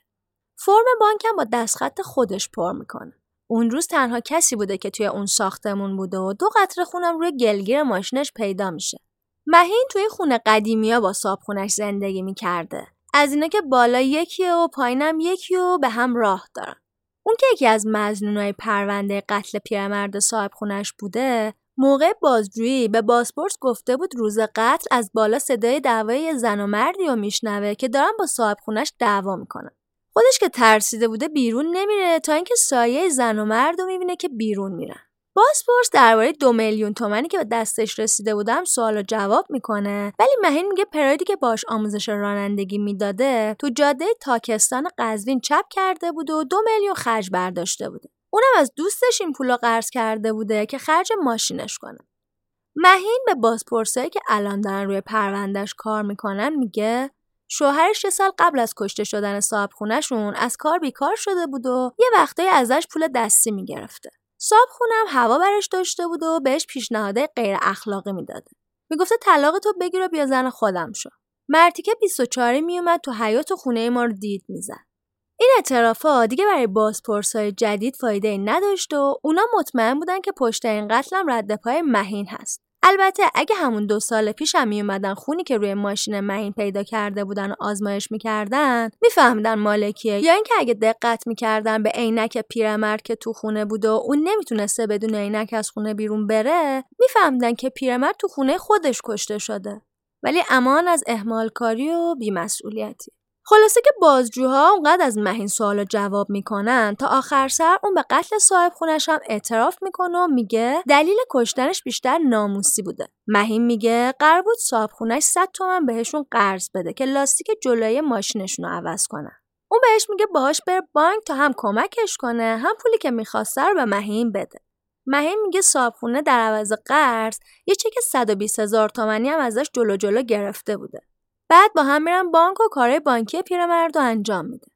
فرم بانک هم با دستخط خودش پر می‌کنه. اون روز تنها کسی بوده که توی اون ساختمون بوده و دو قطره خونم روی گلگیر ماشینش پیدا میشه. مهین توی خونه قدیمیا با صابخونش زندگی می‌کرده. از اینا که بالا یکیه و پایینم یکی و به هم راه دارن. اون که یکی از مزنونای پرونده قتل پیرمرد صاحب خونش بوده موقع بازجویی به بازپرس گفته بود روز قتل از بالا صدای دعوای زن و مردی رو میشنوه که دارن با صاحب خونش دعوا می‌کنن. خودش که ترسیده بوده بیرون نمیره تا اینکه سایه زن و مرد رو می‌بینه که بیرون میرن. بازپرس درباره دو میلیون تومنی که به دستش رسیده بودم سوال و جواب می‌کنه. ولی مهین میگه پرایدی که باش آموزش رانندگی می‌داده تو جاده تاکستان قزوین چپ کرده بود و دو میلیون خرج برداشته بوده. اونم از دوستش این پولا قرض کرده بوده که خرج ماشینش کنه. مهین به بازپرسایی که الان دارن روی پروندهش کار می‌کنن میگه شوهرش یه سال قبل از کشته شدن صاحب خونشون از کار بیکار شده بود و یه وقتایی ازش پول دستی می‌گرفته. صاحب خونم هوا برش داشته بود و بهش پیشنهاده غیر اخلاقی می‌داده. می‌گفته طلاق تو بگیر و بیا زن خودم شو. مرتی که 24 میومد تو حیات خونه ما رو دید می‌زد. این اعترافات دیگه برای بازپرسای جدید فایده ای نداشت و اونا مطمئن بودن که پشت این قتلم رد پای مهین هست. البته اگه همون دو سال پیش هم میومدن خونی که روی ماشین مهین پیدا کرده بودن و آزمایش می‌کردن میفهمیدن مالکیه. یا اینکه اگه دقت می‌کردن به عینک پیرمرد که تو خونه بوده و اون نمی‌تونسته بدون عینک از خونه بیرون بره میفهمیدن که پیرمرد تو خونه خودش کشته شده. ولی امان از اهمال کاری و بیمسئولیتی. خلاصه که بازجوها اونقدر از مهین سوال جواب می‌کنن تا آخر سر اون به قتل صاحب خونش هم اعتراف می‌کنه و میگه دلیل کشتنش بیشتر ناموسی بوده. مهین میگه قرار بود صاحب خونش 100 تومن بهشون قرض بده که لاستیک جلوی ماشینشون رو عوض کنن. اون بهش میگه باهاش بره بانک تا هم کمکش کنه هم پولی که می‌خواسته رو به مهین بده. مهین میگه صابخونه در عوض قرض یه چک 120 هزار تومنی هم ازش جلو جلو گرفته بوده. بعد با هم میرن بانک و کارهای بانکی پیرمرد رو انجام میده.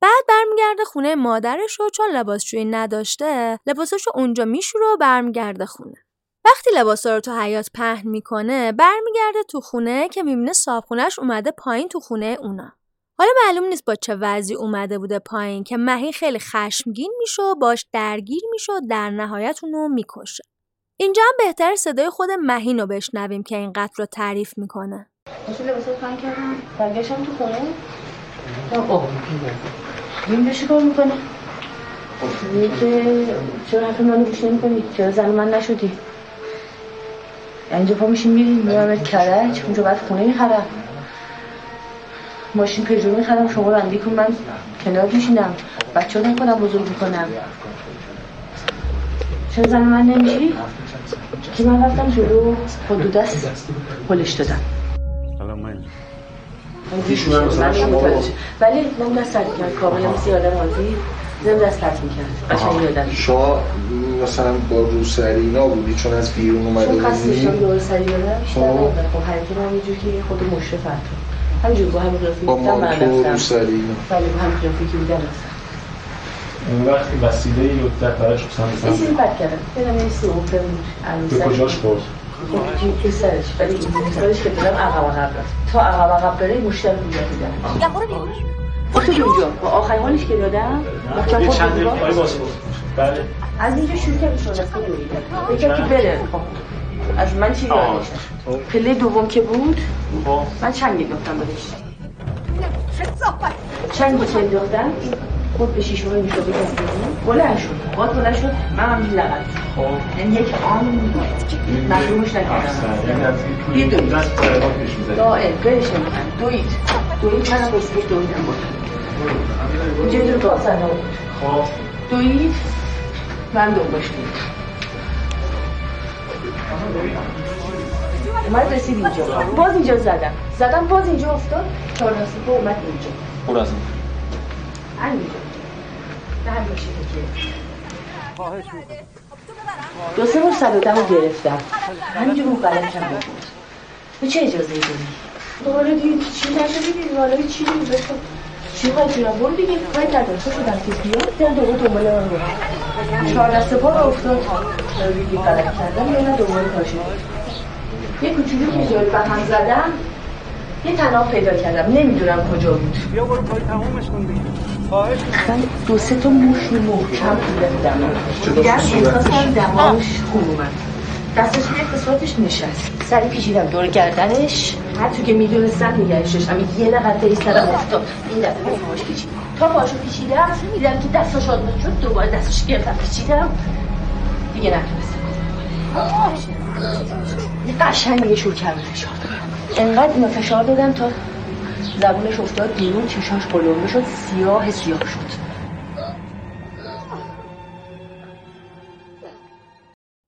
بعد برمیگرده خونه مادرش و چون لباسشویی نداشته لباساشو اونجا میشوره و برمیگرده خونه. وقتی لباسا رو تو حیات پهن می‌کنه برمیگرده تو خونه که می‌بینه صابخونهش اومده پایین تو خونه اونا. حالا معلوم نیست با چه وضعی اومده بوده پایین که مهین خیلی خشمگین میشه و باش درگیر میشه و در نهایت اونو می‌کشه. اینجا هم بهتر صدای خود مهین رو بشنویم که این قتل رو تعریف می‌کنه. اصول لباسات پنگ کردم برگشتم تو خونه اوه این چی کار می‌کنه که چرا حرف منو گوش نمی‌کنی چرا زن من نشدی اینجا پا میشیم میریم میرم کرج اونجا بعد خونه می‌خرم ماشین پژو می‌خرم شما رانندگی کن من کنار میشینم بچه ها نکنم بزرگ می‌کنم چرا زن من نمیشی؟ که من رفتم جلو خود دو دست پلش دادم حالا من ایشون مثلا شما ولی من دست کرد کاملا مثل آدم عادی زم دست ترک می‌کرد قشنگ یادم شما مثلا با روسری اینا بودی چون از بیرون اومده چون بودی؟ شدم دور سری بدم بیشتر خب. نبودم خب حرکت من یه جور که خود مشرف تو همینجور با همین قیافه با بودم من مانتو روسری اینا. ولی با همین قیافه که بودم رفتم اون وقت وسیله رو در براش مثلا مثلا بد کردم. دلم یه سی اوپن بود به. کجاش برد؟ تو سرش ولی سرش که دادم عقب عقب رفت تا عقب عقب بره مشتر بود دیدم افتاد اونجا با آخرین حالش که دادم یه خود دیوار. بله از اینجا شروع کردم دویدم یکم که بره خب از من چی. یادش پله دوم که بود خب من چنگ انداختم بهش چنگ که انداختم خود به شیشه های میشه بگم. بلند شد. باد بلند شد. من هم لغت خب. یعنی یک آن محرومش نکردم یه دوید. دائم. برش نمی‌کنم دوید دوید منم با سبیل دویدم بود. اینجا یه گاز زنه بود خب. دوید من دنباش بود اومد رسید اینجا. باز اینجا زدم. زدم باز اینجا افتاد. چهار نصفه اومد اینجا. اون دو سه بار صدادم رو گرفتم همینجا رو قلم کم بخورد به چه اجازه داری؟ دوباره دیگه چی نشده دیگه حالا چی دیگه بخور چی خواهی جونم برو دیگه کاری نداره تو شدم که بیاد دیدم دوباره دنبال من رو چهار دسته پا رو افتاد دیگه غلط کردم یا نه دوباره پاشید یه کوچولو که به هم زدم یه تناب پیدا کردم. نمی‌دونم کجا بود. بیا برو پای تمومش کن دیگه. خواهش من دو سه تا موش محکم بوده بودم دیگه صورتش؟ احساسم دماغش خوب اومد. دستش یک قسمتش نشست. سری پیچیدم. دور گردنش حتی که می‌دونستم نگهش داشتم یه لغت ایستادم افتاد. این دفعه به پاش پیچید تا پاشو پیچیدم دیدم که دستش آزاد شد. دوباره دستش گرفتم. پیچیدم. دیگه نتونستم. یه قشنگ دیگه شروع کردم فشار انقدر اینو فشار دادم تا زبونش افتاد بیرون چشاش قلمبه شد سیاه سیاه شد.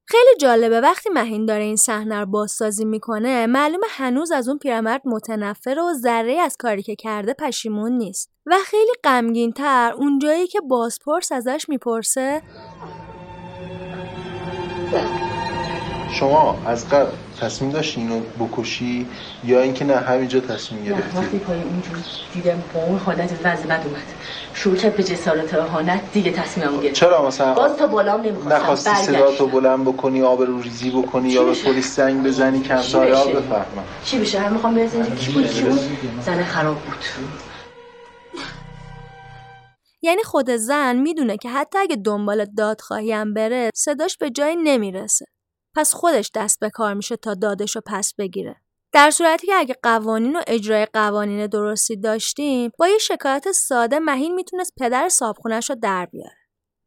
خیلی جالبه وقتی مهین داره این صحنه رو بازسازی می‌کنه معلومه هنوز از اون پیرمرد متنفر و ذره از کاری که کرده پشیمون نیست. و خیلی غمگین تر اونجایی که بازپرس ازش می‌پرسه شما از قبل تصمیم داشتی اینو بکشی یا اینکه نه همینجا تصمیم نه وقتی گرفتی پای اونجور دیدم با اون حالت وضع بد اومد. شروع کرد به جسارت و اهانت دیگه تصمیمم گرفت. چرا مثلا باز تا بالام نمی‌خواستم نخواستی برگشت. صداتو بلند بکنی آبرو ریزی بکنی یا به؟ پلیس زنگ بزنی آب بشه؟ بفهمم. چی بشه هم می‌خوام برسیم اینجا کی بود کی بود؟ زن خراب بود. یعنی خود زن می‌دونه که حتی اگه دنبال دادخواهی هم بره صداش به جایی نمی‌رسه. پس خودش دست به کار میشه تا دادش رو پس بگیره. در صورتی که اگه قوانین و اجرای قوانین درستی داشتیم با یه شکایت ساده مهین می‌تونست پدر صابخونش رو در بیاره.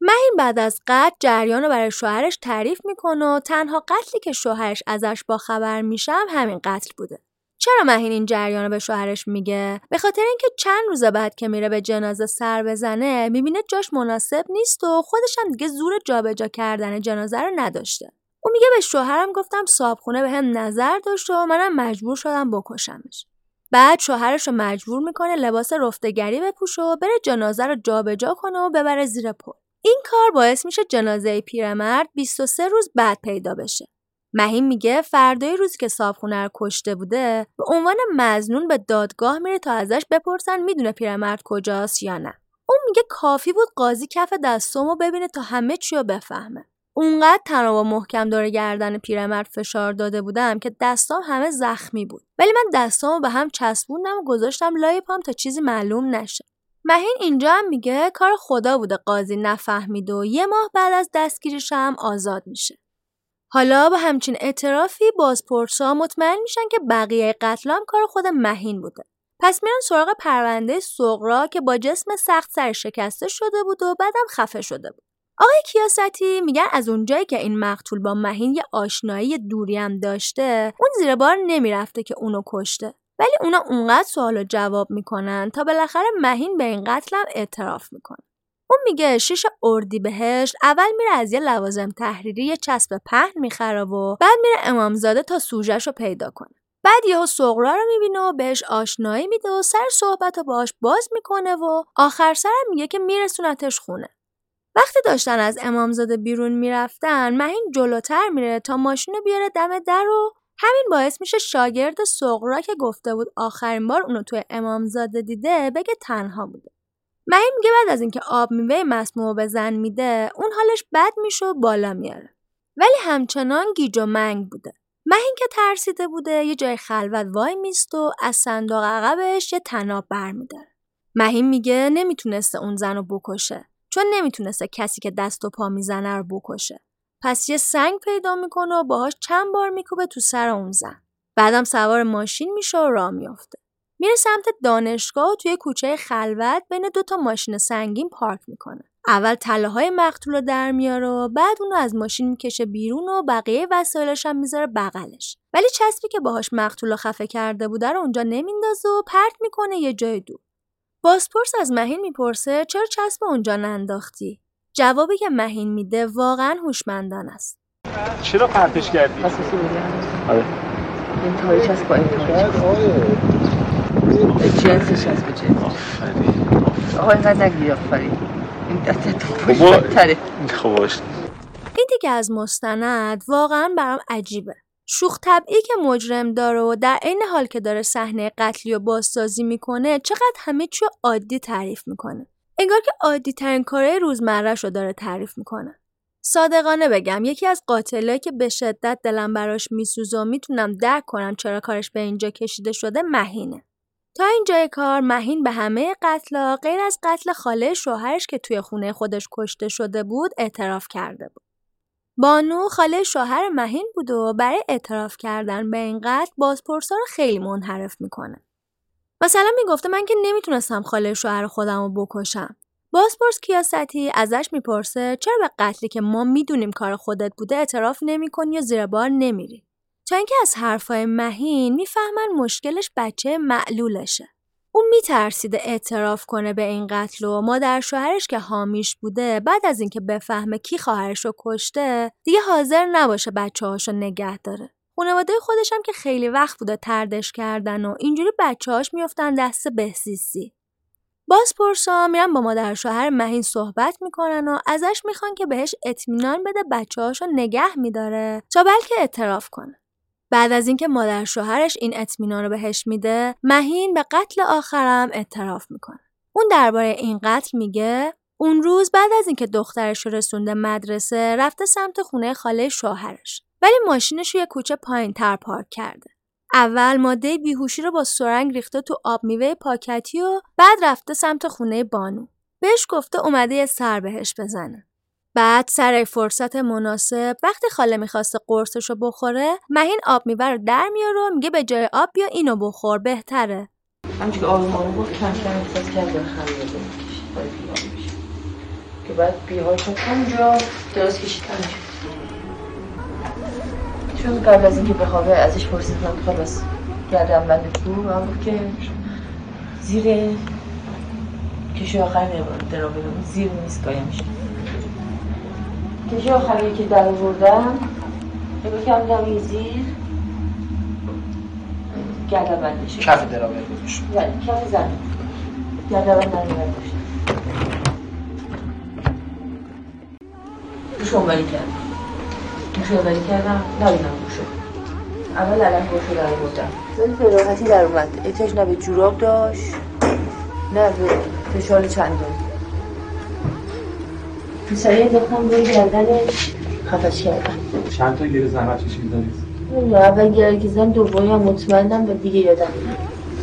مهین بعد از قتل جریان رو برای شوهرش تعریف می‌کنه و تنها قتلی که شوهرش ازش با خبر میشه هم همین قتل بوده. چرا مهین این جریان رو به شوهرش میگه؟ به خاطر اینکه چند روز بعد که میره به جنازه سر بزنه می‌بینه جاش مناسب نیست و خودش هم دیگه زور جابجا کردن جنازه رو نداشته. اون میگه به شوهرم گفتم صابخونه به هم نظر داشت و منم مجبور شدم بکشمش. بعد شوهرش رو مجبور می‌کنه لباس رفتگری بپوشه و بره جنازه رو جابجا کنه و ببره زیر پل. این کار باعث میشه جنازه پیرمرد 23 روز بعد پیدا بشه. مهین میگه فردای روزی که صابخونه رو کشته بوده به عنوان مزنون به دادگاه میره تا ازش بپرسن می‌دونه پیرمرد کجاست یا نه. اون میگه کافی بود قاضی کف دستامو ببینه تا همه چی رو بفهمه. اونقدر تناب و محکم داره گردن پیرمرد فشار داده بودم که دستام همه زخمی بود. ولی من دستامو به هم چسبوندم و گذاشتم لای پام تا چیزی معلوم نشه. مهین اینجا هم میگه کار خدا بوده قاضی نفهمید و یه ماه بعد از دستگیریش هم آزاد میشه. حالا با همچین اعترافی بازپرسا مطمئن میشن که بقیه قتل هم کار خود مهین بوده. پس میرن سراغ پرونده سغرا که با جسم سخت سر شکسته شده بود و بعدم خفه شده بود. آقای کیاستی میگن از اونجایی که این مقتول با مهین یه آشنایی دوری هم داشته اون زیر بار نمی‌رفته که اونو کشته. ولی اونا اونقدر سوال و جواب می‌کنن تا بالاخره مهین به این قتل هم اعتراف می‌کنه. اون میگه شش اردی بهشت اول میره از یه لوازم تحریری یه چسب پهن می‌خره و بعد میره امامزاده تا سوژش رو پیدا کنه. بعد یهو سغرا رو می‌بینه و بهش آشنایی میده و سر صحبت رو باهاش باز می‌کنه و آخر سرم میگه که میرسونتش خونه. وقتی داشتن از امامزاده بیرون می‌رفتن مهین جلوتر میره تا ماشین رو بیاره دم در و همین باعث میشه شاگرد سغرا که گفته بود آخرین بار اونو توی امامزاده دیده بگه تنها بوده. مهین میگه بعد از اینکه آب میوه مسموع به زن میده اون حالش بد میشه و بالا میاره. ولی همچنان گیج و منگ بوده. مهین که ترسیده بوده یه جای خلوت وای میست و از صندوق عقبش یه تناب برمیداره. مهین میگه نمی‌تونسته اون زن رو بکشه چون نمی‌تونسته کسی که دست و پا می‌زنه رو بکشه. پس یه سنگ پیدا می‌کنه و باهاش چند بار میکوبه تو سر اون زن. بعدم سوار ماشین میشه و راه میافته. میره سمت دانشگاه و توی کوچه خلوت بین دو تا ماشین سنگین پارک می‌کنه. اول تله های مقتول رو در میاره و بعد اونو از ماشین می‌کشه بیرون و بقیه وسایلش هم می‌ذاره بغلش. ولی چسبی که باهاش مقتول خفه کرده بوده رو اونجا نمیندازه و پرت می‌کنه یه جای دور. بازپرس از مهین می‌پرسه چرا چسب اونجا ننداختی؟ جوابی که مهین میده واقعا هوشمندان است. چرا پرتش کردی؟ بودی آره این تایچ هست با این تایچ جنسش هست به جنس آقا اینقدر نگیر آفرین این خب باش این دیگه از مستند واقعا برام عجیبه. شوخ طبعی که مجرم داره و در عین حال که داره صحنه قتلی و بازسازی می‌کنه چقدر همه چی عادی تعریف می‌کنه. انگار که عادی ترین کارهای روزمرهش رو داره تعریف می‌کنه. صادقانه بگم یکی از قاتلایی که به شدت دلم براش میسوزه و می‌تونم درک کنم چرا کارش به اینجا کشیده شده مهینه. تا اینجای کار مهین به همه قتلا غیر از قتل خاله شوهرش که توی خونه خودش کشته شده بود اعتراف کرده بود. بانو خاله شوهر مهین بود و برای اعتراف کردن به این قتل بازپرسا رو خیلی منحرف می‌کنه. مثلا می‌گفته من که نمی‌تونستم خاله شوهر خودم رو بکشم. بازپرس کیاستی ازش می‌پرسه چرا به قتلی که ما می‌دونیم کار خودت بوده اعتراف نمی‌کنی و زیر بار نمیری. تا اینکه از حرفای مهین می‌فهمن مشکلش بچه معلولشه. اون میترسیده اعتراف کنه به این قتل و مادر شوهرش که حامیش بوده بعد از اینکه بفهمه کی خواهرش رو کشته دیگه حاضر نباشه بچه هاشو نگه داره. خانواده خودش هم که خیلی وقت بوده تردش کردن و اینجوری بچه هاش میفتن دست بهسیسی. باز پرسا میرن با مادر شوهر مهین صحبت می‌کنن و ازش می‌خوان که بهش اطمینان بده بچه هاشو نگه میداره تا بلکه اعتراف کنه. بعد از اینکه مادر شوهرش این اطمینان رو بهش میده مهین به قتل آخرم اعتراف می‌کنه. اون درباره این قتل میگه اون روز بعد از اینکه دخترش رو رسونده مدرسه رفته سمت خونه خاله شوهرش. ولی ماشینش رو یه کوچه پایین تر پارک کرده. اول ماده بیهوشی رو با سرنگ ریخته تو آب میوه پاکتی و بعد رفته سمت خونه بانو. بهش گفته اومده یه سر بهش بزنه. بعد سر فرصت مناسب وقتی خاله می‌خواسته قرصشو بخوره مهین آب میوه رو در میاره و میگه به جای آب بیا اینو بخور بهتره. همچون که آروم آروم گفت کم کم احساس کرد داره میشه که بعد بیهای شد. همونجا درست کشید. همونجا چون قبل از اینکه بخوابه ازش پرسیدم خلاص گردم بنده کو و هم گفت که زیر کشو آخر درابه زیر میز میشه کشی آخری که در آوردم؟ نگاه کردم یه زیر گردن بندی شد کف درابر گذاشت. بله کف زن گردن بند نمیبر داشت روش اونوری کردم. روش اونوری کردم نبینم روشو اول علم روشو در آوردم. ولی به راحتی در اومد. احتیاج نه به جوراب داشت نه به فشار چندان. پسری انداختم روی گردنش خفش کردم چند تا گیر زحمت کشید دارید؟ اول گره که زن دومی هم مطمئنم و دیگه یادم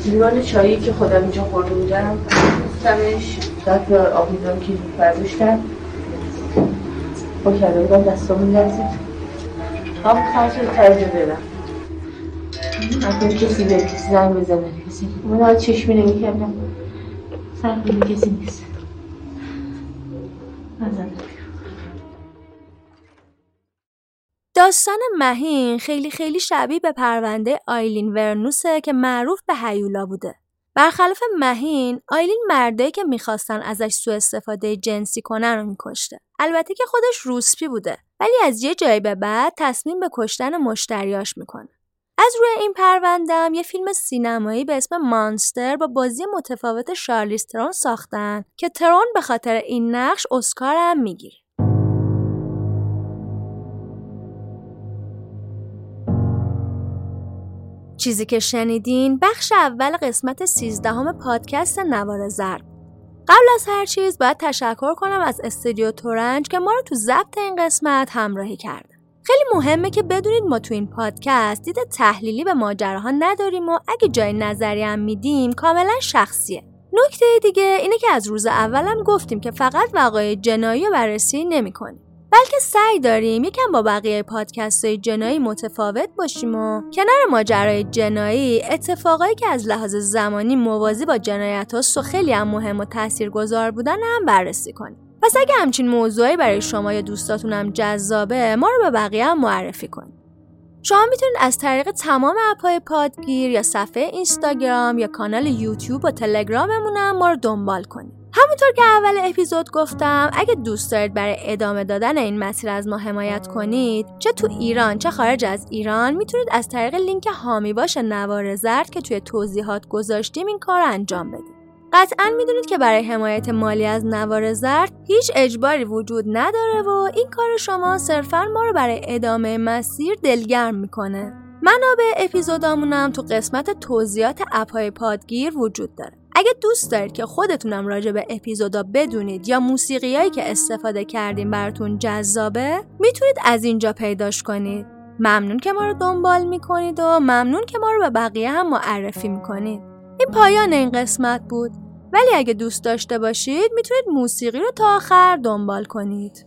لیوان چایی که خودم اینجا خورده بودم گفتمش بعد به آبیدان که برداشتم با کرده بودم دستامون لرزید هم خواهش رو ترجمه برم نکنه کسی به کسی زنگ بزنه کسی. من ها چشمی نمی کردم. سر کسی نیست. داستان مهین خیلی خیلی شبیه به پرونده آیلین ورنوسه که معروف به هیولا بوده. برخلاف مهین، آیلین مردایی که می‌خواستن ازش سوء استفاده جنسی کنن رو میکشته. البته که خودش روسپی بوده ولی از یه جایی به بعد تصمیم به کشتن مشتریاش می‌کنه. از روی این پروندم یه فیلم سینمایی به اسم مانستر با بازی متفاوت شارلیز ترون ساختن که ترون به خاطر این نقش اسکار هم می‌گیره. چیزی که شنیدین بخش اول قسمت 13 همه پادکست نوار زرد. قبل از هر چیز باید تشکر کنم از استودیو تورنج که ما رو تو ضبط این قسمت همراهی کرده. خیلی مهمه که بدونید ما تو این پادکست دید تحلیلی به ماجراها نداریم و اگه جای نظری هم میدیم کاملا شخصیه. نکته دیگه اینه که از روز اولم گفتیم که فقط وقایع جنایی رو بررسی نمی‌کنیم. بلکه سعی داریم یکم با بقیه پادکست های جنایی متفاوت باشیم و کنار ماجرای جنایی اتفاقایی که از لحاظ زمانی موازی با جنایت ها و خیلی هم مهم و تاثیرگذار بودن هم بررسی کنیم. پس اگه همچین موضوعی برای شما یا دوستاتون هم جذابه ما رو به بقیه هم معرفی کنید. شما می‌تونید از طریق تمام اپهای پادگیر یا صفحه اینستاگرام یا کانال یوتیوب و تلگراممون هم ما رو دنبال کنید. همونطور که اول اپیزود گفتم اگه دوست دارید برای ادامه دادن این مسیر از ما حمایت کنید چه تو ایران چه خارج از ایران می‌تونید از طریق لینک هامی باش نوار زرد که توی توضیحات گذاشتیم این کار انجام بدید. قطعا می‌دونید که برای حمایت مالی از نوار زرد هیچ اجباری وجود نداره و این کار شما صرفا ما رو برای ادامه مسیر دلگرم می‌کنه. منابع اپیزودامونم تو قسمت توضیحات اپهای پادگیر وجود داره. اگه دوست دارید که خودتونم راجع به اپیزودا بدونید یا موسیقیایی که استفاده کردیم براتون جذابه می‌تونید از اینجا پیداش کنید. ممنون که ما رو دنبال می‌کنید و ممنون که ما رو به بقیه هم معرفی می‌کنید. این پایان این قسمت بود. ولی اگه دوست داشته باشید می‌تونید موسیقی رو تا آخر دنبال کنید.